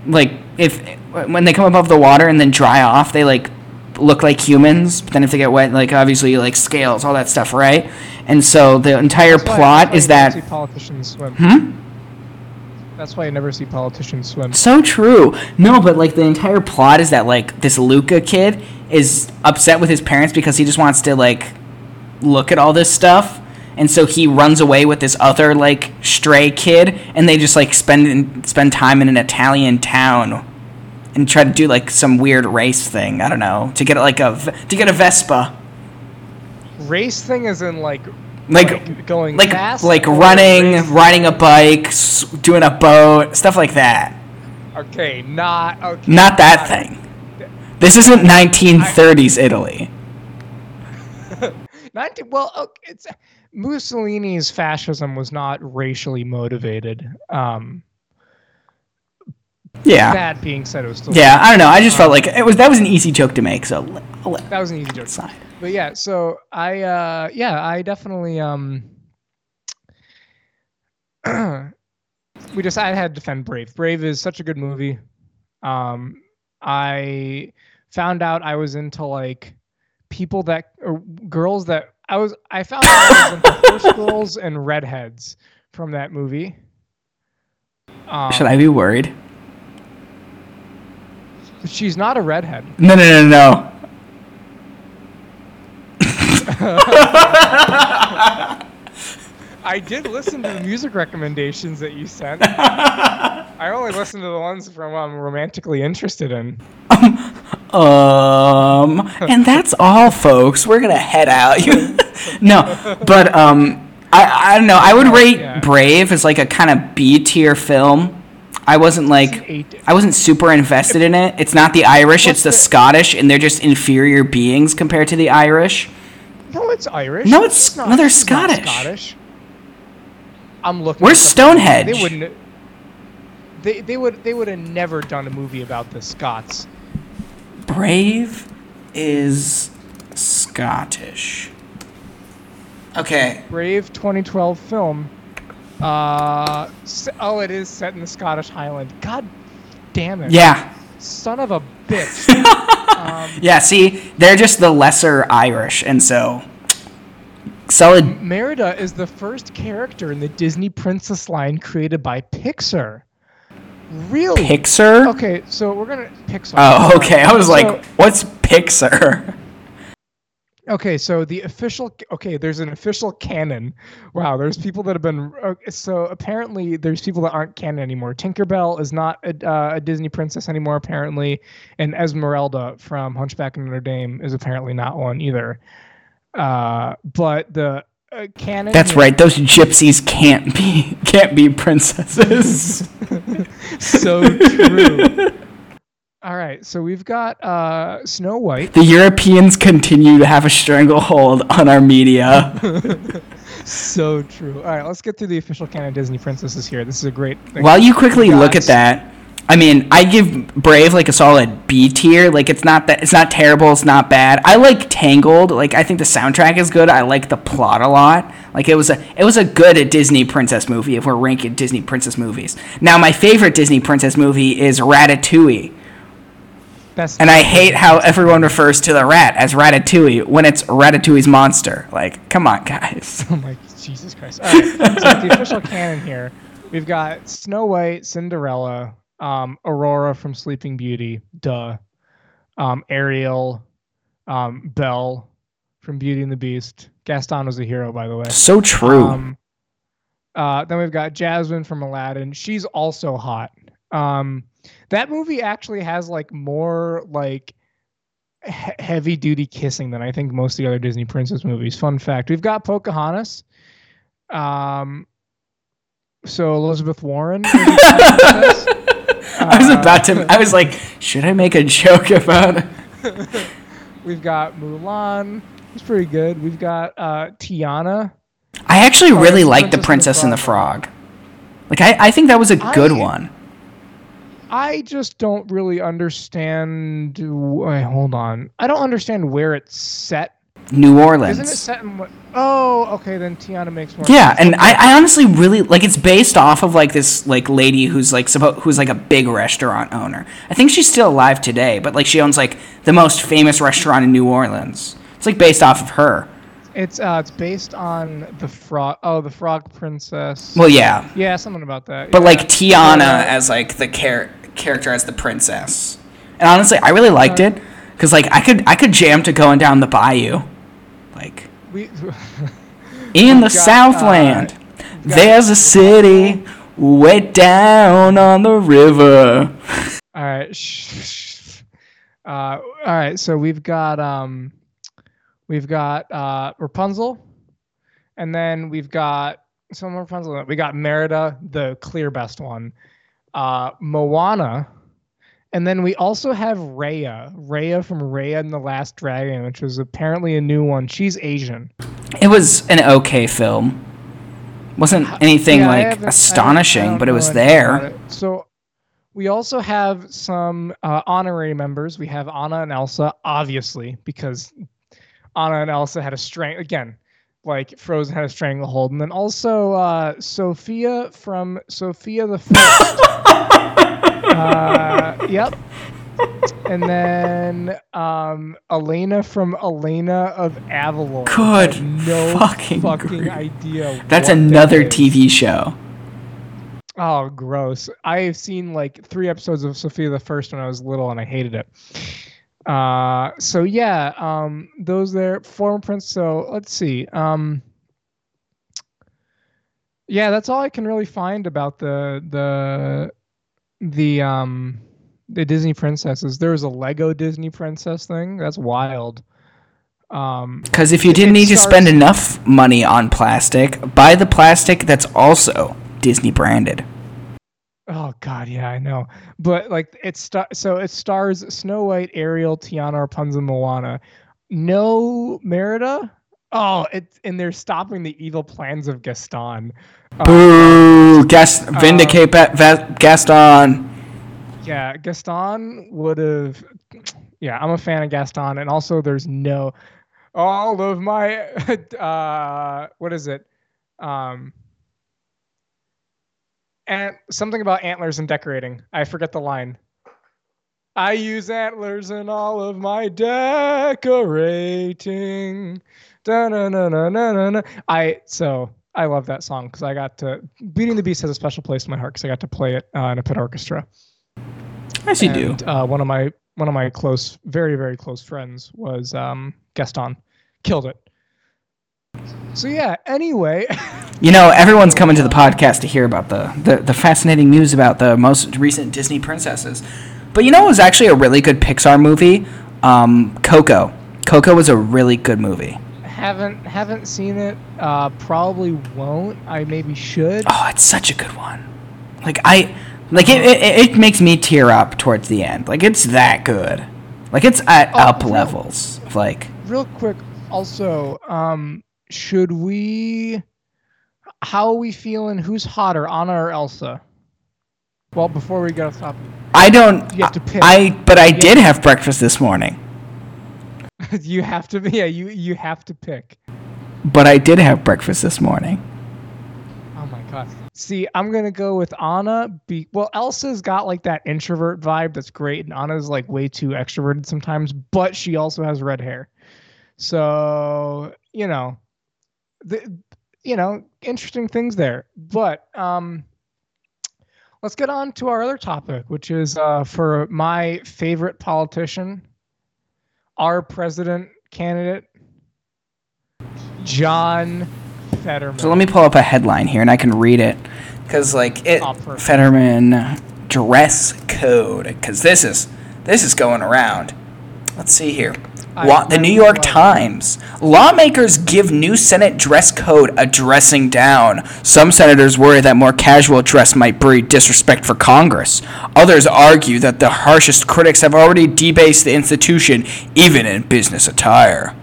like if when they come above the water and then dry off, they like look like humans. But then if they get wet, like obviously like scales, all that stuff, right? And so the entire That's plot is why you never that. politicians swim. Hmm? That's why you never see politicians swim. So true. No, but like the entire plot is that like this Luca kid is upset with his parents because he just wants to like look at all this stuff. And so he runs away with this other like stray kid and they just like spend spend time in an Italian town and try to do like some weird race thing. I don't know. To get like a to get a Vespa. Race thing is in like Like going like fast like running, race- riding a bike, doing a boat, stuff like that. Okay, not okay. Not that thing. This isn't 1930s Italy. 19, well, okay, it's Mussolini's fascism was not racially motivated. Um, Yeah. that being said, it was still Yeah, I don't know. I just felt like it was that was an easy joke to make, so l- I'll let that was an easy joke. it slide. But yeah, so I uh yeah, I definitely um we just I had to defend Brave. Brave is such a good movie. Um I found out I was into like people that or girls that I was I found out I was into horse girls and redheads from that movie. Um, Should I be worried? She's not a redhead. No, no, no, no. I did listen to the music recommendations that you sent. I only listened to the ones from I'm romantically interested in. Um, and that's all, folks. We're gonna head out. no, but um, I I don't know. I would rate Yeah. Brave as like a kind of B tier film. I wasn't like I wasn't super invested in it. It's not the Irish, it's the, the- Scottish, and they're just inferior beings compared to the Irish. No, it's Irish. No, it's- no, they're it's Scottish. Scottish. I'm looking. Where's this up on Google. Stonehenge? They wouldn't. They, they would they would have never done a movie about the Scots. Brave is Scottish. Okay. Brave 2012 film. Uh, oh, it is set in the Scottish Highland. God damn it. Yeah. Son of a bitch. um, Yeah, see, they're just the lesser Irish, and so solid Merida is the first character in the Disney Princess line created by Pixar. Really? Pixar. Okay, so we're gonna Pixar. Oh, okay. I was So- like, what's Pixar? Okay, so the official okay, there's an official canon. Wow, there's people that have been uh, so apparently there's people that aren't canon anymore. Tinkerbell is not a, uh, a Disney princess anymore apparently, and Esmeralda from Hunchback of Notre Dame is apparently not one either. Uh, but the uh, canon. That's here- right. Those gypsies can't be can't be princesses. so true. All right, so we've got uh, Snow White. the Europeans continue to have a stranglehold on our media. So true. All right, let's get through the official canon of Disney princesses here. This is a great. Thing. While you quickly look at that, I mean, I give Brave like a solid B tier. Like it's not that it's not terrible, it's not bad. I like Tangled. Like I think the soundtrack is good. I like the plot a lot. Like it was a it was a good Disney princess movie if we're ranking Disney princess movies. Now my favorite Disney princess movie is Ratatouille. That's And I hate how everyone refers to the rat as Ratatouille when it's Ratatouille's monster. Like, come on, guys. Oh my Jesus Christ! All right, so the official canon here, we've got Snow White, Cinderella, um, Aurora from Sleeping Beauty, duh, um, Ariel, um, Belle from Beauty and the Beast. Gaston was a hero, by the way. So true. Um, uh, then we've got Jasmine from Aladdin. She's also hot. Um, that movie actually has like more like he- heavy duty kissing than I think most of the other Disney princess movies. Fun fact: We've got Pocahontas. Um, so Elizabeth Warren. is a princess. I was uh, about to. I was like, should I make a joke about it? We've got Mulan. It's pretty good. We've got uh, Tiana. I actually Oh, really it's liked the Princess and the Frog. Like, I, I think that was a good I- one. I just don't really understand. Wait, hold on. I don't understand where it's set. New Orleans. Isn't it set in what? Oh, okay. Then Tiana makes more. Yeah, and I, I honestly really like it's based off of like this like lady who's like suppo- who's like a big restaurant owner. I think she's still alive today, but like she owns like the most famous restaurant in New Orleans. It's like based off of her. It's uh, it's based on the frog. Oh, the Frog Princess. Well, yeah, yeah, something about that. but yeah. like Tiana Uh, as like the char- character as the princess. And honestly, I really liked Uh, it because like I could I could jam to going down the bayou, like we. in the got, Southland. got- There's a city way down on the river. all right. Uh, all right. So we've got um, we've got uh Rapunzel, and then we've got some Rapunzel. We got Merida, the clear best one. Uh, Moana, and then we also have Raya. Raya from Raya and the Last Dragon, which was apparently a new one. She's Asian. It was an okay film. Wasn't anything Yeah, like I astonishing, don't but it was there. it. So we also have some uh, honorary members. We have Anna and Elsa, obviously, because Anna and Elsa had a strang again, like Frozen had a stranglehold, and then also uh, Sofia from Sofia the First. uh, yep. And then um, Elena from Elena of Avalor. Good no fucking fucking idea. That's that another. TV show. Oh, gross! I've seen like three episodes of Sofia the First when I was little, and I hated it. Uh, so yeah, um, those there former prince. So let's see. Um, yeah, that's all I can really find about the the the um the Disney princesses. There was a Lego Disney princess thing. That's wild. Um, Because if you didn't need to spend enough money on plastic, buy the plastic that's also Disney branded. Oh God, yeah, I know. But like it's star- so it stars Snow White, Ariel, Tiana, Rapunzel, Moana. No Merida. Oh, it's and they're stopping the evil plans of Gaston. Uh, Boo! Gast- vindicate Ba- Va- Gaston. yeah, Gaston would have. Yeah, I'm a fan of Gaston, and also there's no. All of my, uh, what is it? Um, and something about antlers and decorating. I forget the line. I use antlers in all of my decorating. I so I love that song because I got to Beating the Beast has a special place in my heart because I got to play it uh, in a pit orchestra. Yes, you do. Uh, one of my one of my close, very very close friends was um, Gaston. Killed it. So yeah. Anyway, You know, everyone's coming to the podcast to hear about the, the, the fascinating news about the most recent Disney princesses. But you know, it was actually a really good Pixar movie. Um, Coco. Coco was a really good movie. haven't haven't seen it. Uh, probably won't. I maybe should. Oh, it's such a good one. Like I, like it, it, it makes me tear up towards the end. Like it's that good. Like it's at Oh, up real- levels. Like Real quick. Also, um, should we? How are we feeling? Who's hotter, Anna or Elsa? Well, before we get off topic, I don't. You have to pick. I but I did have breakfast this morning. you have to. Be yeah, you you have to pick. But I did have breakfast this morning. Oh my god. See, I'm gonna go with Anna. Be well, Elsa's got like that introvert vibe that's great, and Anna's like way too extroverted sometimes, but she also has red hair. So you know, the you know, interesting things there. But um, let's get on to our other topic, which is uh, for my favorite politician, our president candidate, John Fetterman. So let me pull up a headline here and I can read it. Because, like, it. Oh. Fetterman dress code. Because this is. This is going around. Let's see here. Law, the New York Times. Lawmakers give new Senate dress code a dressing down. Some senators worry that more casual dress might breed disrespect for Congress. Others argue that the harshest critics have already debased the institution, even in business attire.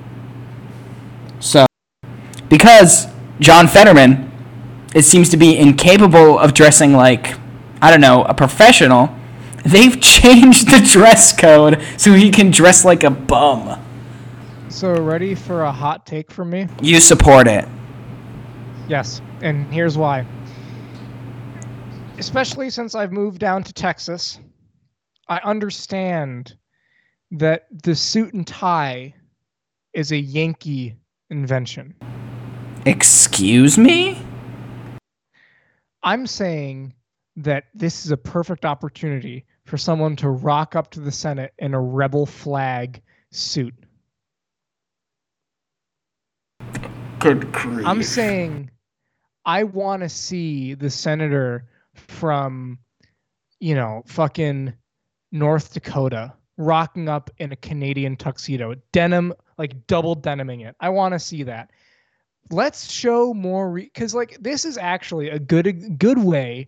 So, because John Fetterman, it seems to be incapable of dressing like, I don't know, a professional, they've changed the dress code so he can dress like a bum. So ready for a hot take from me? You support it. Yes, and here's why. Especially since I've moved down to Texas, I understand that the suit and tie is a Yankee invention. Excuse me? I'm saying that this is a perfect opportunity for someone to rock up to the Senate in a rebel flag suit. Good grief. I'm saying I want to see the senator from, you know, fucking North Dakota rocking up in a Canadian tuxedo, denim, like double deniming it. I want to see that. Let's show more because like this is actually a good good way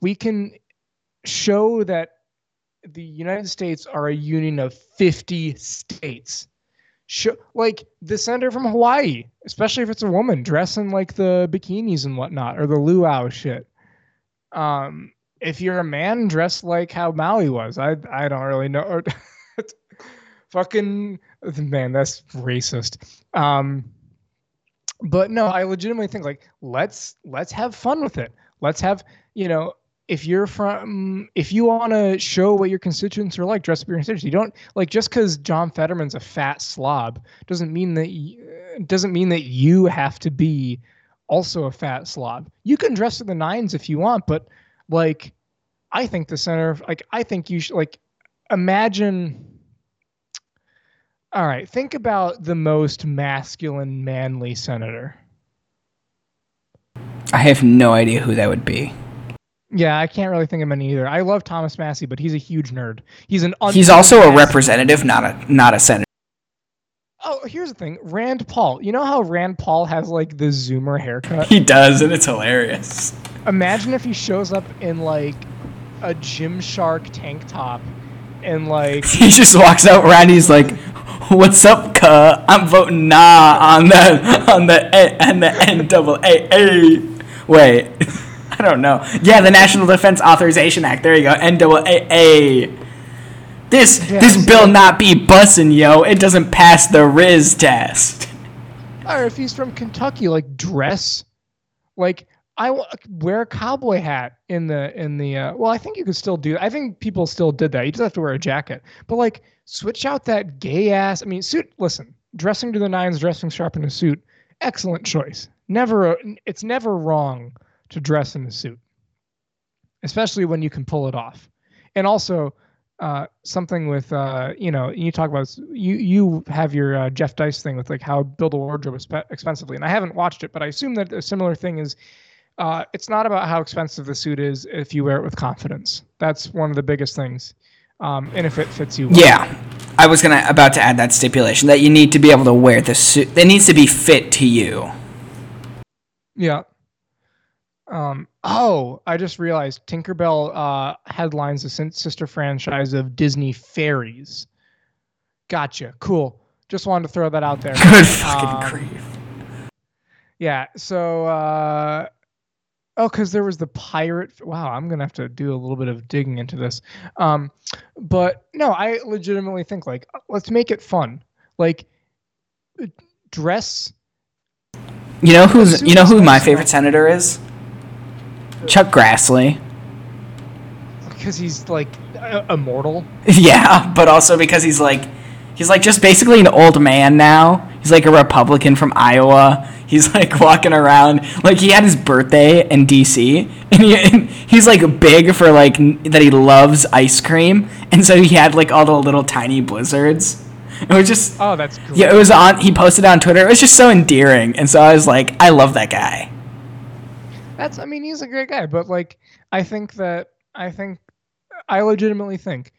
we can show that the United States are a union of 50 states like the senator from Hawaii, especially if it's a woman dressing like the bikinis and whatnot or the luau shit. Um, if you're a man, dress like how Maui was. I I don't really know. Fucking man, that's racist. Um, but no, I legitimately think like let's let's have fun with it. Let's have you know if you're from if you want to show what your constituents are like dress up your constituents. You don't like just because john fetterman's a fat slob doesn't mean that y- doesn't mean that you have to be also a fat slob. You can dress to the nines if you want but like i think the center like i think you should like imagine all right think about the most masculine manly senator. I have no idea who that would be. Yeah, I can't really think of many either. I love Thomas Massie, but he's a huge nerd. He's an He's also a representative, not a not a senator. Oh, here's the thing, Rand Paul. You know how Rand Paul has like the Zoomer haircut? He does, and it's hilarious. Imagine if he shows up in like a Gymshark tank top and like He just walks out. He's like, "What's up, cuh? I'm voting nah on the on the A- and the N double A A." Wait, I don't know. Yeah, the National Defense Authorization Act. There you go. N double A A. This Yeah, this bill not be bussin', yo. It doesn't pass the Riz test. or if he's from Kentucky, like dress, like I wear a cowboy hat in the in the. Uh, well, I think you could still do. I think people still did that. You just have to wear a jacket, but like switch out that gay ass. I mean, suit. Listen, dressing to the nines, dressing sharp in a suit. Excellent choice. Never. It's never wrong to dress in a suit, especially when you can pull it off. And also, uh, something with uh, you know, you talk about you you have your uh, Jeff Dice thing with like how build a wardrobe expe- expensively, and I haven't watched it, but I assume that a similar thing is. Uh, it's not about how expensive the suit is if you wear it with confidence. That's one of the biggest things, um, and if it fits you. Well. Yeah, I was gonna about to add that stipulation that you need to be able to wear the suit. It needs to be fit to you. Yeah. Um, oh, I just realized Tinkerbell uh, headlines the sister franchise of Disney Fairies. Gotcha. Cool. Just wanted to throw that out there. Good fucking Um, grief. Yeah. So, uh, oh, because there was the pirate. Wow, I'm gonna have to do a little bit of digging into this. Um, but no, I legitimately think like let's make it fun. Like, dress. You know who's you know who my favorite senator is? Chuck Grassley. Because he's like immortal. Yeah, but also because he's like he's like just basically an old man now. He's like a Republican from Iowa. He's like walking around like he had his birthday in DC and, he, and he's like big for like n- that he loves ice cream and so he had like all the little tiny blizzards. It was just Oh, that's great. yeah, it was on he posted it on Twitter. It was just so endearing and so I was like I love that guy. That's I mean he's a great guy, but like I think that I think I legitimately think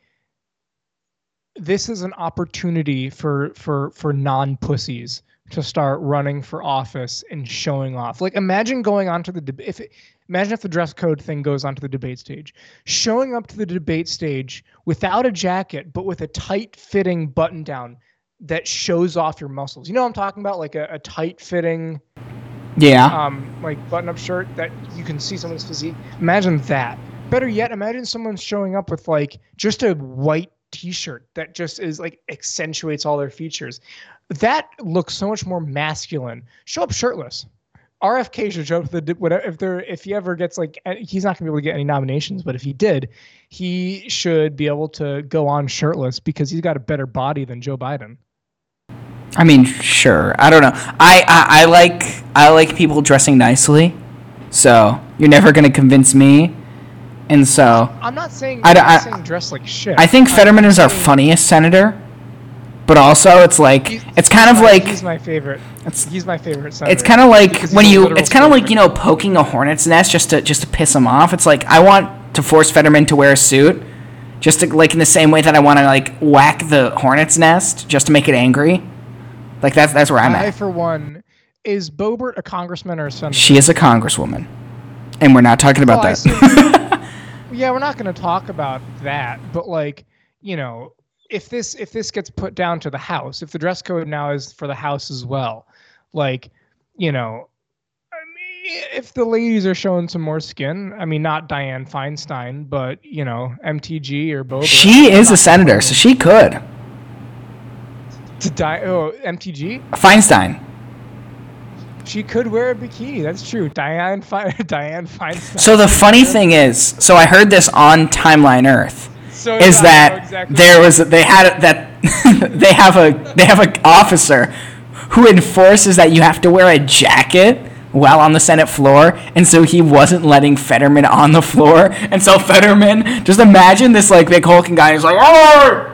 this is an opportunity for for for non pussies to start running for office and showing off. Like imagine going onto the deb- if it, imagine if the dress code thing goes onto the debate stage, showing up to the debate stage without a jacket but with a tight fitting button down that shows off your muscles. You know what I'm talking about? Like a, a tight fitting Yeah. um, like button-up shirt that you can see someone's physique. Imagine that. Better yet, imagine someone showing up with like just a white T-shirt that just is like accentuates all their features. That looks so much more masculine. Show up shirtless. RFK should show up the whatever if there if he ever gets like he's not gonna be able to get any nominations, but if he did, he should be able to go on shirtless because he's got a better body than Joe Biden. I mean, sure. I don't know. I, I I like I like people dressing nicely. So, you're never going to convince me. And so, I'm not saying I I'm don't- not I- saying dress like shit. I think Fetterman is our funniest senator. But also, it's like He's- it's kind of like he's my favorite. it's He's my favorite senator. it's kind of like when you it's kind of like you know poking a hornet's nest just to just to piss him off. It's like I want to force Fetterman to wear a suit, just to, like in the same way that I want to like whack the hornet's nest just to make it angry. Like that's that's where I'm at. I, for one, is Boebert a congressman or a senator? She is a congresswoman, and we're not talking about Oh, that. yeah, we're not going to talk about that, but like, you know, if this if this gets put down to the House, if the dress code now is for the House as well, like, you know, I mean, if the ladies are showing some more skin, I mean, not Dianne Feinstein, but you know, MTG or Boebert. she is a senator, so she could. To die. Oh, MTG. Feinstein. She could wear a bikini. That's true. Dianne Fe- Dianne Feinstein. So the funny thing is, so I heard this on Timeline Earth. So is that exactly there was they had that they have a they have an officer who enforces that you have to wear a jacket while on the Senate floor, and so he wasn't letting Fetterman on the floor, and so Fetterman just imagine this like big hulking guy who's like, oh.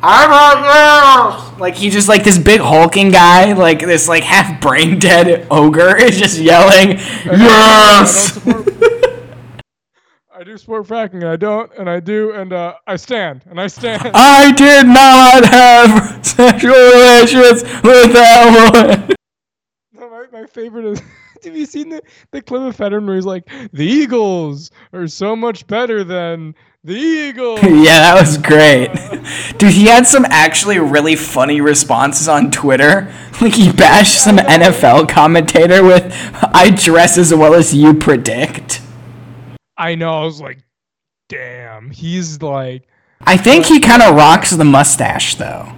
I'm on this. Like he's just like this big hulking guy, like this like half brain dead ogre is just yelling, yes. I do support fracking, and I don't, and I do, and uh, I stand, and I stand. I did not have sexual relations with that woman. No, my, my favorite is Have you seen the, the clip of Fetterman where he's like, the Eagles are so much better than the Eagles? yeah, that was great. Dude, he had some actually really funny responses on Twitter. Like he bashed some NFL commentator with I dress as well as you predict. I know, I was like, damn. He's like I think he kind of rocks the mustache though.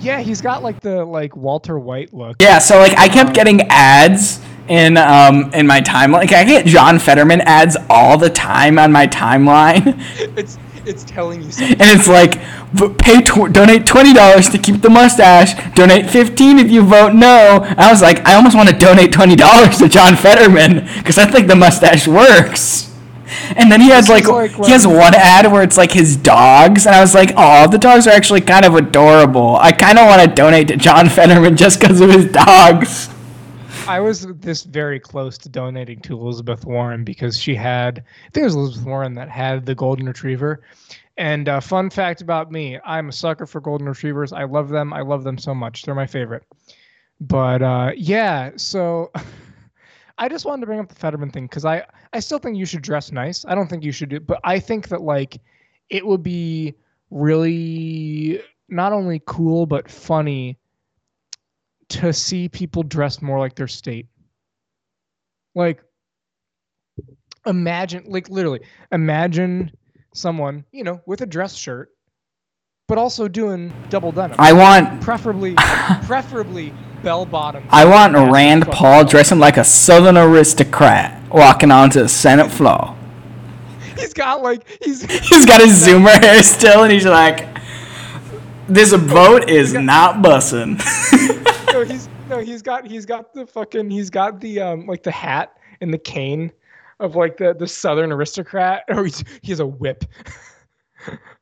Yeah, he's got like the like Walter White look. Yeah, so like I kept uh, getting ads in um in my timeline. Like I get John Fetterman ads all the time on my timeline. It's it's telling you something. And it's like pay tw- donate twenty dollars to keep the mustache. Donate fifteen if you vote no. I was like, I almost want to donate twenty dollars to John Fetterman because I think the mustache works. And then he has like, like he has one ad where it's like his dogs, and I was like, oh, the dogs are actually kind of adorable. I kind of want to donate to John Fetterman just because of his dogs. I was this very close to donating to Elizabeth Warren because she had, I think it was Elizabeth Warren that had the golden retriever. And uh, fun fact about me, I'm a sucker for golden retrievers. I love them. I love them so much. They're my favorite. But uh, yeah, so I just wanted to bring up the Fetterman thing because I I still think you should dress nice. I don't think you should do, but I think that like it would be really not only cool but funny to see people dressed more like their state. Like imagine like literally imagine someone, you know, with a dress shirt but also doing double denim. I want preferably preferably bell bottom. I want Rand Paul dressing like a Southern aristocrat walking onto the Senate floor. He's got like he's he's got his zoomer hair still, and he's like, "This boat is not bussing." no, he's no, he's got he's got the fucking he's got the um like the hat and the cane of like the the Southern aristocrat, or he's he has a whip.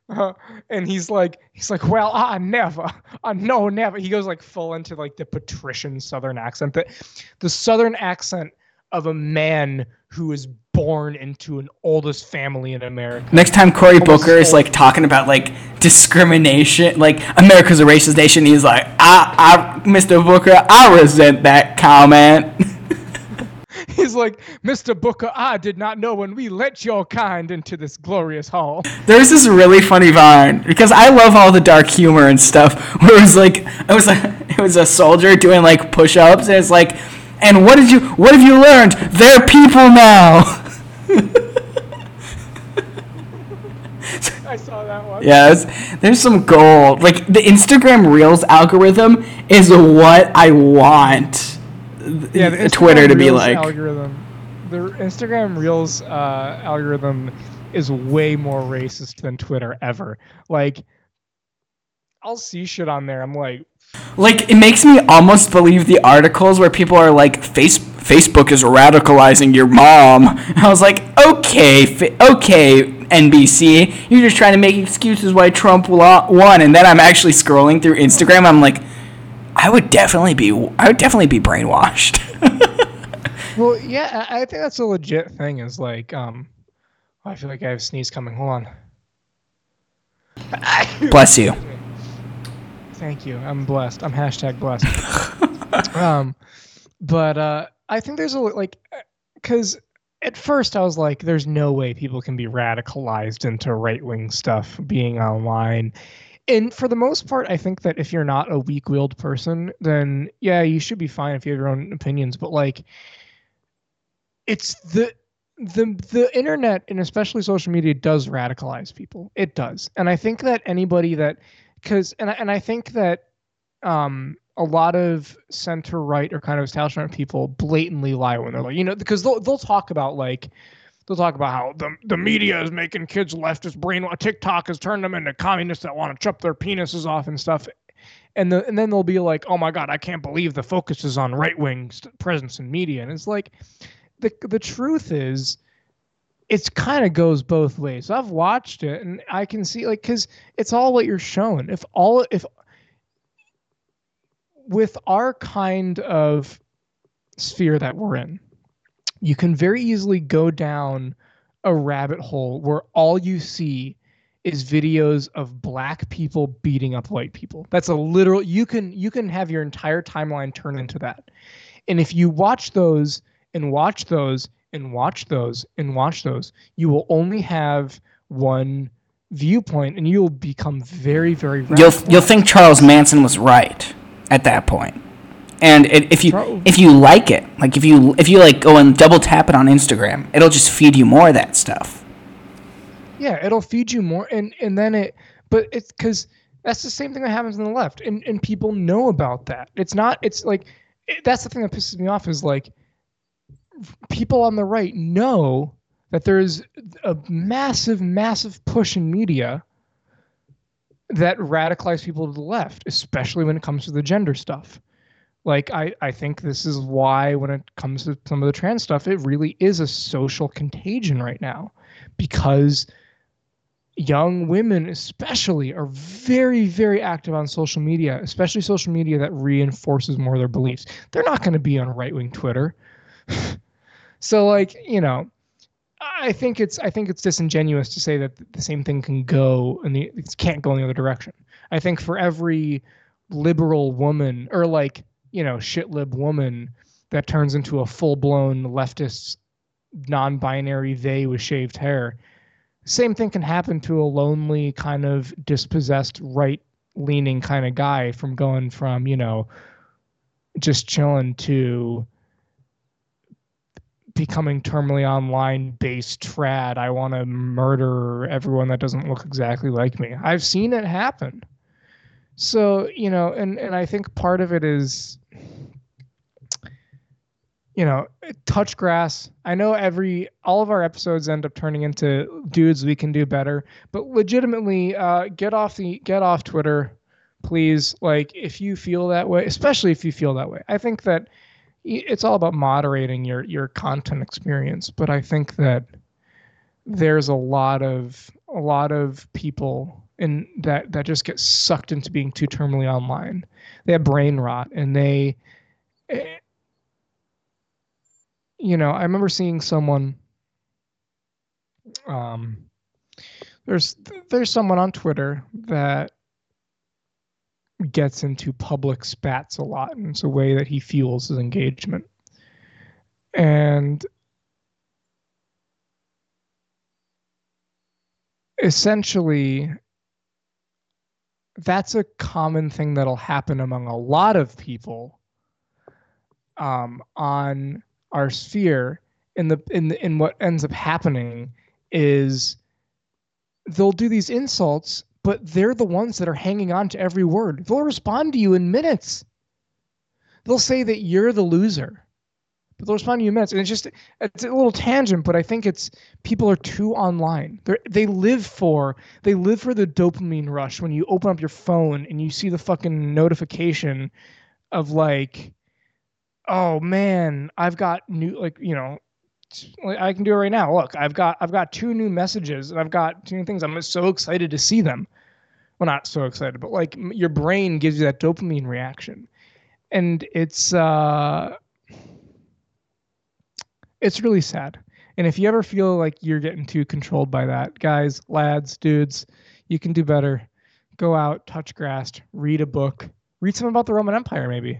Uh, and he's like, he's like, well, I never, I know never. He goes like full into like the patrician Southern accent, the, the Southern accent of a man who is born into an oldest family in America. Next time Cory Booker is like talking about like discrimination, like America's a racist nation, he's like, I, I, Mr. Booker, I resent that comment. He's like, Mr. Booker, I did not know when we let your kind into this glorious hall. There's this really funny vine because I love all the dark humor and stuff. Where it was like, it was like, it was a soldier doing like push-ups, and it's like, and what did you, what have you learned? They're people now. I saw that one. Yeah, there's some gold. Like the Instagram Reels algorithm is what I want yeah, the Twitter to be like algorithm. The Instagram Reels uh, algorithm is way more racist than Twitter ever. Like, I'll see shit on there. I'm like, like it makes me almost believe the articles where people are like, Face Facebook is radicalizing your mom. And I was like, okay, okay, NBC, you're just trying to make excuses why Trump won. And then I'm actually scrolling through Instagram. I'm like, I would definitely be I would definitely be brainwashed. well, yeah, I think that's a legit thing. Is like, um, I feel like I have sneeze coming. Hold on. Bless you. Thank you. I'm blessed. I'm hashtag blessed. um, but uh, I think there's a like, because at first I was like, there's no way people can be radicalized into right wing stuff being online and for the most part, I think that if you're not a weak-willed person, then yeah, you should be fine if you have your own opinions. But like, it's the the the internet and especially social media does radicalize people. It does, and I think that anybody that because and and I think that um a lot of center right or kind of establishment people blatantly lie when they're like you know because they'll they'll talk about like they'll talk about how the, the media is making kids leftist brain TikTok has turned them into communists that want to chop their penises off and stuff. And the, and then they'll be like, "Oh my god, I can't believe the focus is on right wing presence in media." And it's like, the the truth is, it's kind of goes both ways. I've watched it and I can see like because it's all what you're shown. If all if with our kind of sphere that we're in, you can very easily go down a rabbit hole where all you see is videos of black people beating up white people. That's a literal you can you can have your entire timeline turn into that. And if you watch those and watch those and watch those and watch those, you will only have one viewpoint and you'll become very, very You'll you'll think Charles Manson was right at that point. And it, if you if you like it, like if you if you like go and double tap it on Instagram, it'll just feed you more of that stuff. Yeah, it'll feed you more, and and then it, but it's because that's the same thing that happens on the left, and and people know about that. It's not. It's like it, that's the thing that pisses me off is like people on the right know that there's a massive, massive push in media that radicalize people to the left, especially when it comes to the gender stuff. Like I, I think this is why when it comes to some of the trans stuff, it really is a social contagion right now because young women especially are very very active on social media especially social media that reinforces more of their beliefs they're not going to be on right-wing twitter so like you know i think it's i think it's disingenuous to say that the same thing can go and the it can't go in the other direction. I think for every liberal woman or like you know shit lib woman that turns into a full-blown leftist non-binary they with shaved hair same thing can happen to a lonely kind of dispossessed right leaning kind of guy from going from you know just chilling to becoming terminally online based trad i want to murder everyone that doesn't look exactly like me i've seen it happen so you know and and i think part of it is you know, touch grass. I know every all of our episodes end up turning into dudes we can do better, but legitimately, uh, get off the get off Twitter, please. Like, if you feel that way, especially if you feel that way, I think that it's all about moderating your your content experience. But I think that there's a lot of a lot of people in that that just get sucked into being too terminally online. They have brain rot and they you know, I remember seeing someone. Um, there's there's someone on Twitter that gets into public spats a lot, and it's a way that he fuels his engagement. And essentially, that's a common thing that'll happen among a lot of people um, on our sphere in the in the, in what ends up happening is they'll do these insults but they're the ones that are hanging on to every word. They'll respond to you in minutes. They'll say that you're the loser but they'll respond to you in minutes. And it's just it's a little tangent but i think it's people are too online. They they live for they live for the dopamine rush when you open up your phone and you see the fucking notification of like oh man, I've got new like you know, I can do it right now. Look, I've got I've got two new messages and I've got two new things. I'm so excited to see them. Well, not so excited, but like your brain gives you that dopamine reaction, and it's uh, it's really sad. And if you ever feel like you're getting too controlled by that, guys, lads, dudes, you can do better. Go out, touch grass, read a book, read something about the Roman Empire, maybe.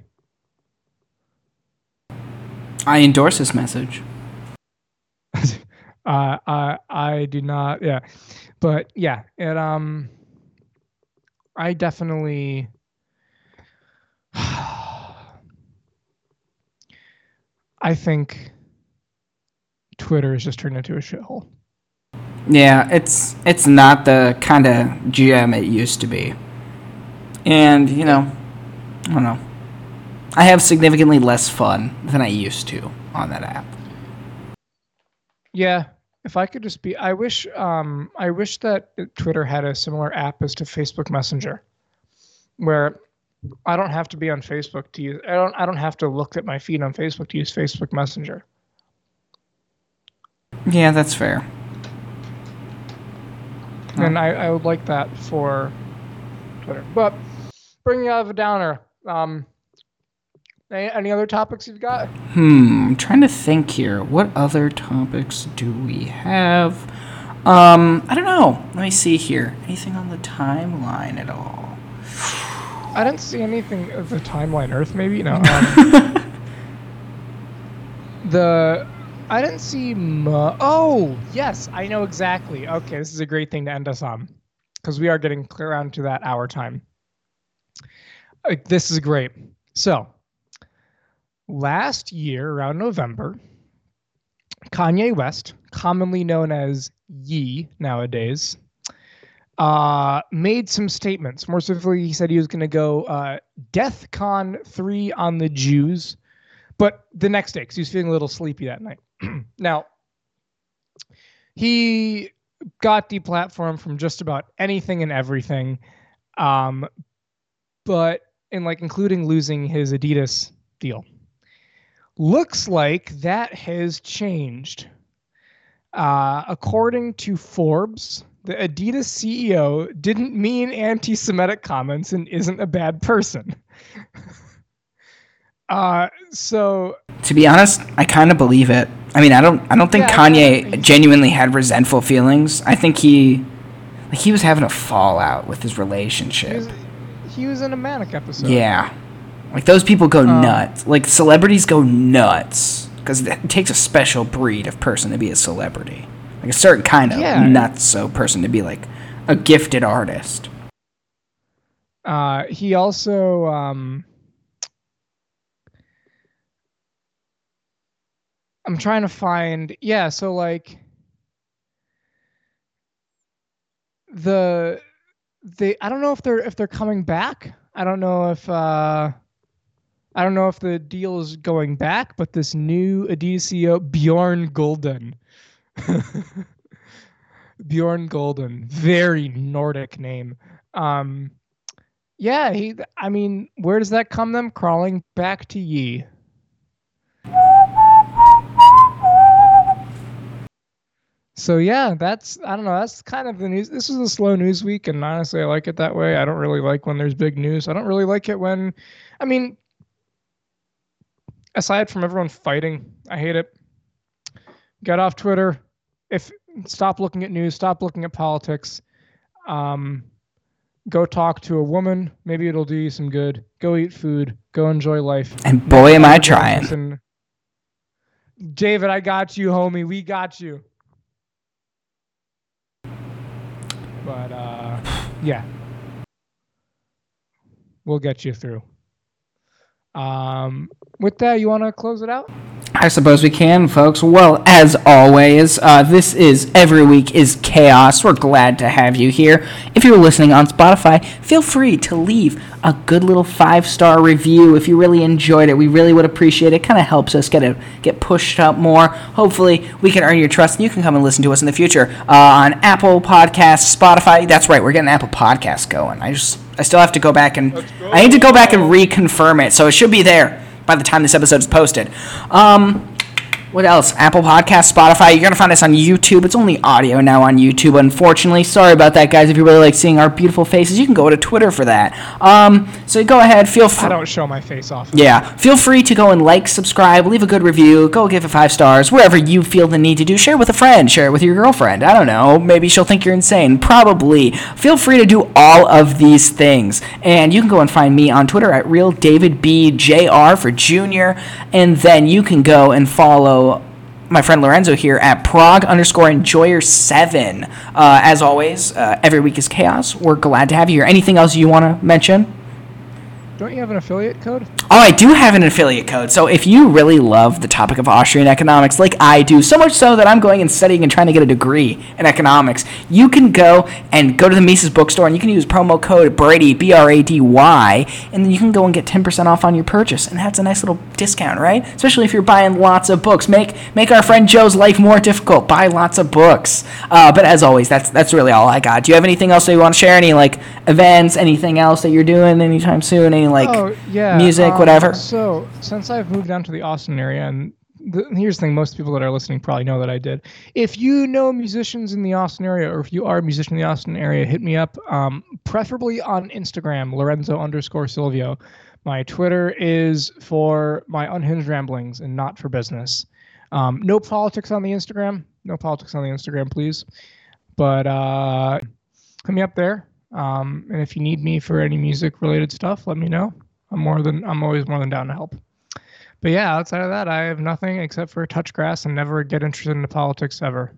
I endorse this message. Uh, I I do not. Yeah, but yeah, it um, I definitely. I think Twitter has just turned into a shithole. Yeah, it's it's not the kind of gem it used to be. And, you know, I don't know. I have significantly less fun than I used to on that app. Yeah, if I could just be I wish um I wish that Twitter had a similar app as to Facebook Messenger where I don't have to be on Facebook to use I don't I don't have to look at my feed on Facebook to use Facebook Messenger. Yeah, that's fair. And I, I would like that for Twitter. But bringing out of a downer, um, any, any other topics you've got? Hmm, I'm trying to think here. What other topics do we have? Um, I don't know. Let me see here. Anything on the timeline at all? I didn't see anything of the timeline Earth, maybe? No. Um, The I didn't see. Mu- oh yes, I know exactly. Okay, this is a great thing to end us on because we are getting clear around to that hour time. Uh, this is great. So last year, around November, Kanye West, commonly known as Ye nowadays, uh, made some statements. More specifically, he said he was going to go uh, Death Con 3 on the Jews, but the next day, because he was feeling a little sleepy that night. now, he got deplatformed from just about anything and everything, um, but in like including losing his Adidas deal. Looks like that has changed. Uh, according to Forbes, the Adidas CEO didn't mean anti Semitic comments and isn't a bad person. uh, so. To be honest, I kind of believe it. I mean, I don't. I don't think Yeah, Kanye genuinely had resentful feelings. I think he, like, he was having a fallout with his He relationship. was, he was in a manic episode. Yeah. Like those people go Um, nuts. Like celebrities go nuts because it takes a special breed of person to be a celebrity. Like a certain kind of Yeah. nuts so person to be like a gifted artist. Uh, he also um, I'm trying to find yeah, so like the they I don't know if they're if they're coming back. I don't know if uh I don't know if the deal is going back, but this new Adidas CEO Bjorn Gulden Bjorn Gulden, very Nordic name. Um yeah, he. I mean, where does that come them crawling back to ye? So yeah, that's I don't know. That's kind of the news. This is a slow news week, and honestly, I like it that way. I don't really like when there's big news. I don't really like it when, I mean, aside from everyone fighting, I hate it. Get off Twitter. If stop looking at news, stop looking at politics. Um, go talk to a woman. Maybe it'll do you some good. Go eat food. Go enjoy life. And boy, am I trying. listen- David, I got you, homie. We got you. But uh, yeah, we'll get you through. Um, with that, you want to close it out? I suppose we can, folks. Well, as always, uh, this is Every Week is Chaos. We're glad to have you here. If you're listening on Spotify, feel free to leave a good little five star review if you really enjoyed it. We really would appreciate it. It kind of helps us get a, get pushed up more. Hopefully, we can earn your trust and you can come and listen to us in the future uh, on Apple Podcasts, Spotify. That's right, we're getting Apple Podcasts going. I just I still have to go back and I need to go back and reconfirm it, so it should be there by the time this episode is posted. Um, what else? Apple Podcast, Spotify. You're gonna find us on YouTube. It's only audio now on YouTube, unfortunately. Sorry about that, guys. If you really like seeing our beautiful faces, you can go to Twitter for that. Um, so go ahead, feel free. I don't show my face off. Yeah, feel free to go and like, subscribe, leave a good review, go give it five stars, wherever you feel the need to do. Share it with a friend, share it with your girlfriend. I don't know, maybe she'll think you're insane. Probably. Feel free to do all of these things. And you can go and find me on Twitter at real david RealDavidBJR for Junior. And then you can go and follow my friend Lorenzo here at Prague underscore Enjoyer seven. Uh, as always, uh, every week is chaos. We're glad to have you here. Anything else you want to mention? Don't you have an affiliate code? Oh, I do have an affiliate code. So if you really love the topic of Austrian economics, like I do, so much so that I'm going and studying and trying to get a degree in economics, you can go and go to the Mises bookstore and you can use promo code Brady B R A D Y, and then you can go and get 10% off on your purchase, and that's a nice little discount, right? Especially if you're buying lots of books. Make make our friend Joe's life more difficult. Buy lots of books. Uh, but as always, that's that's really all I got. Do you have anything else that you want to share? Any like events? Anything else that you're doing anytime soon? Any like oh yeah, music, um, whatever? So since I've moved down to the Austin area, and the, here's the thing: most people that are listening probably know that I did. If you know musicians in the Austin area, or if you are a musician in the Austin area, hit me up. Um, preferably on Instagram, Lorenzo underscore Silvio. My Twitter is for my unhinged ramblings and not for business. Um, no politics on the Instagram. No politics on the Instagram, please. But uh, hit me up there. Um, and if you need me for any music related stuff, let me know. I'm more than I'm always more than down to help. But yeah, outside of that, I have nothing except for touch grass and never get interested into politics ever.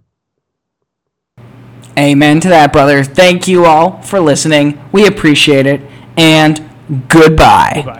Amen to that, brother. Thank you all for listening. We appreciate it. And goodbye. Goodbye.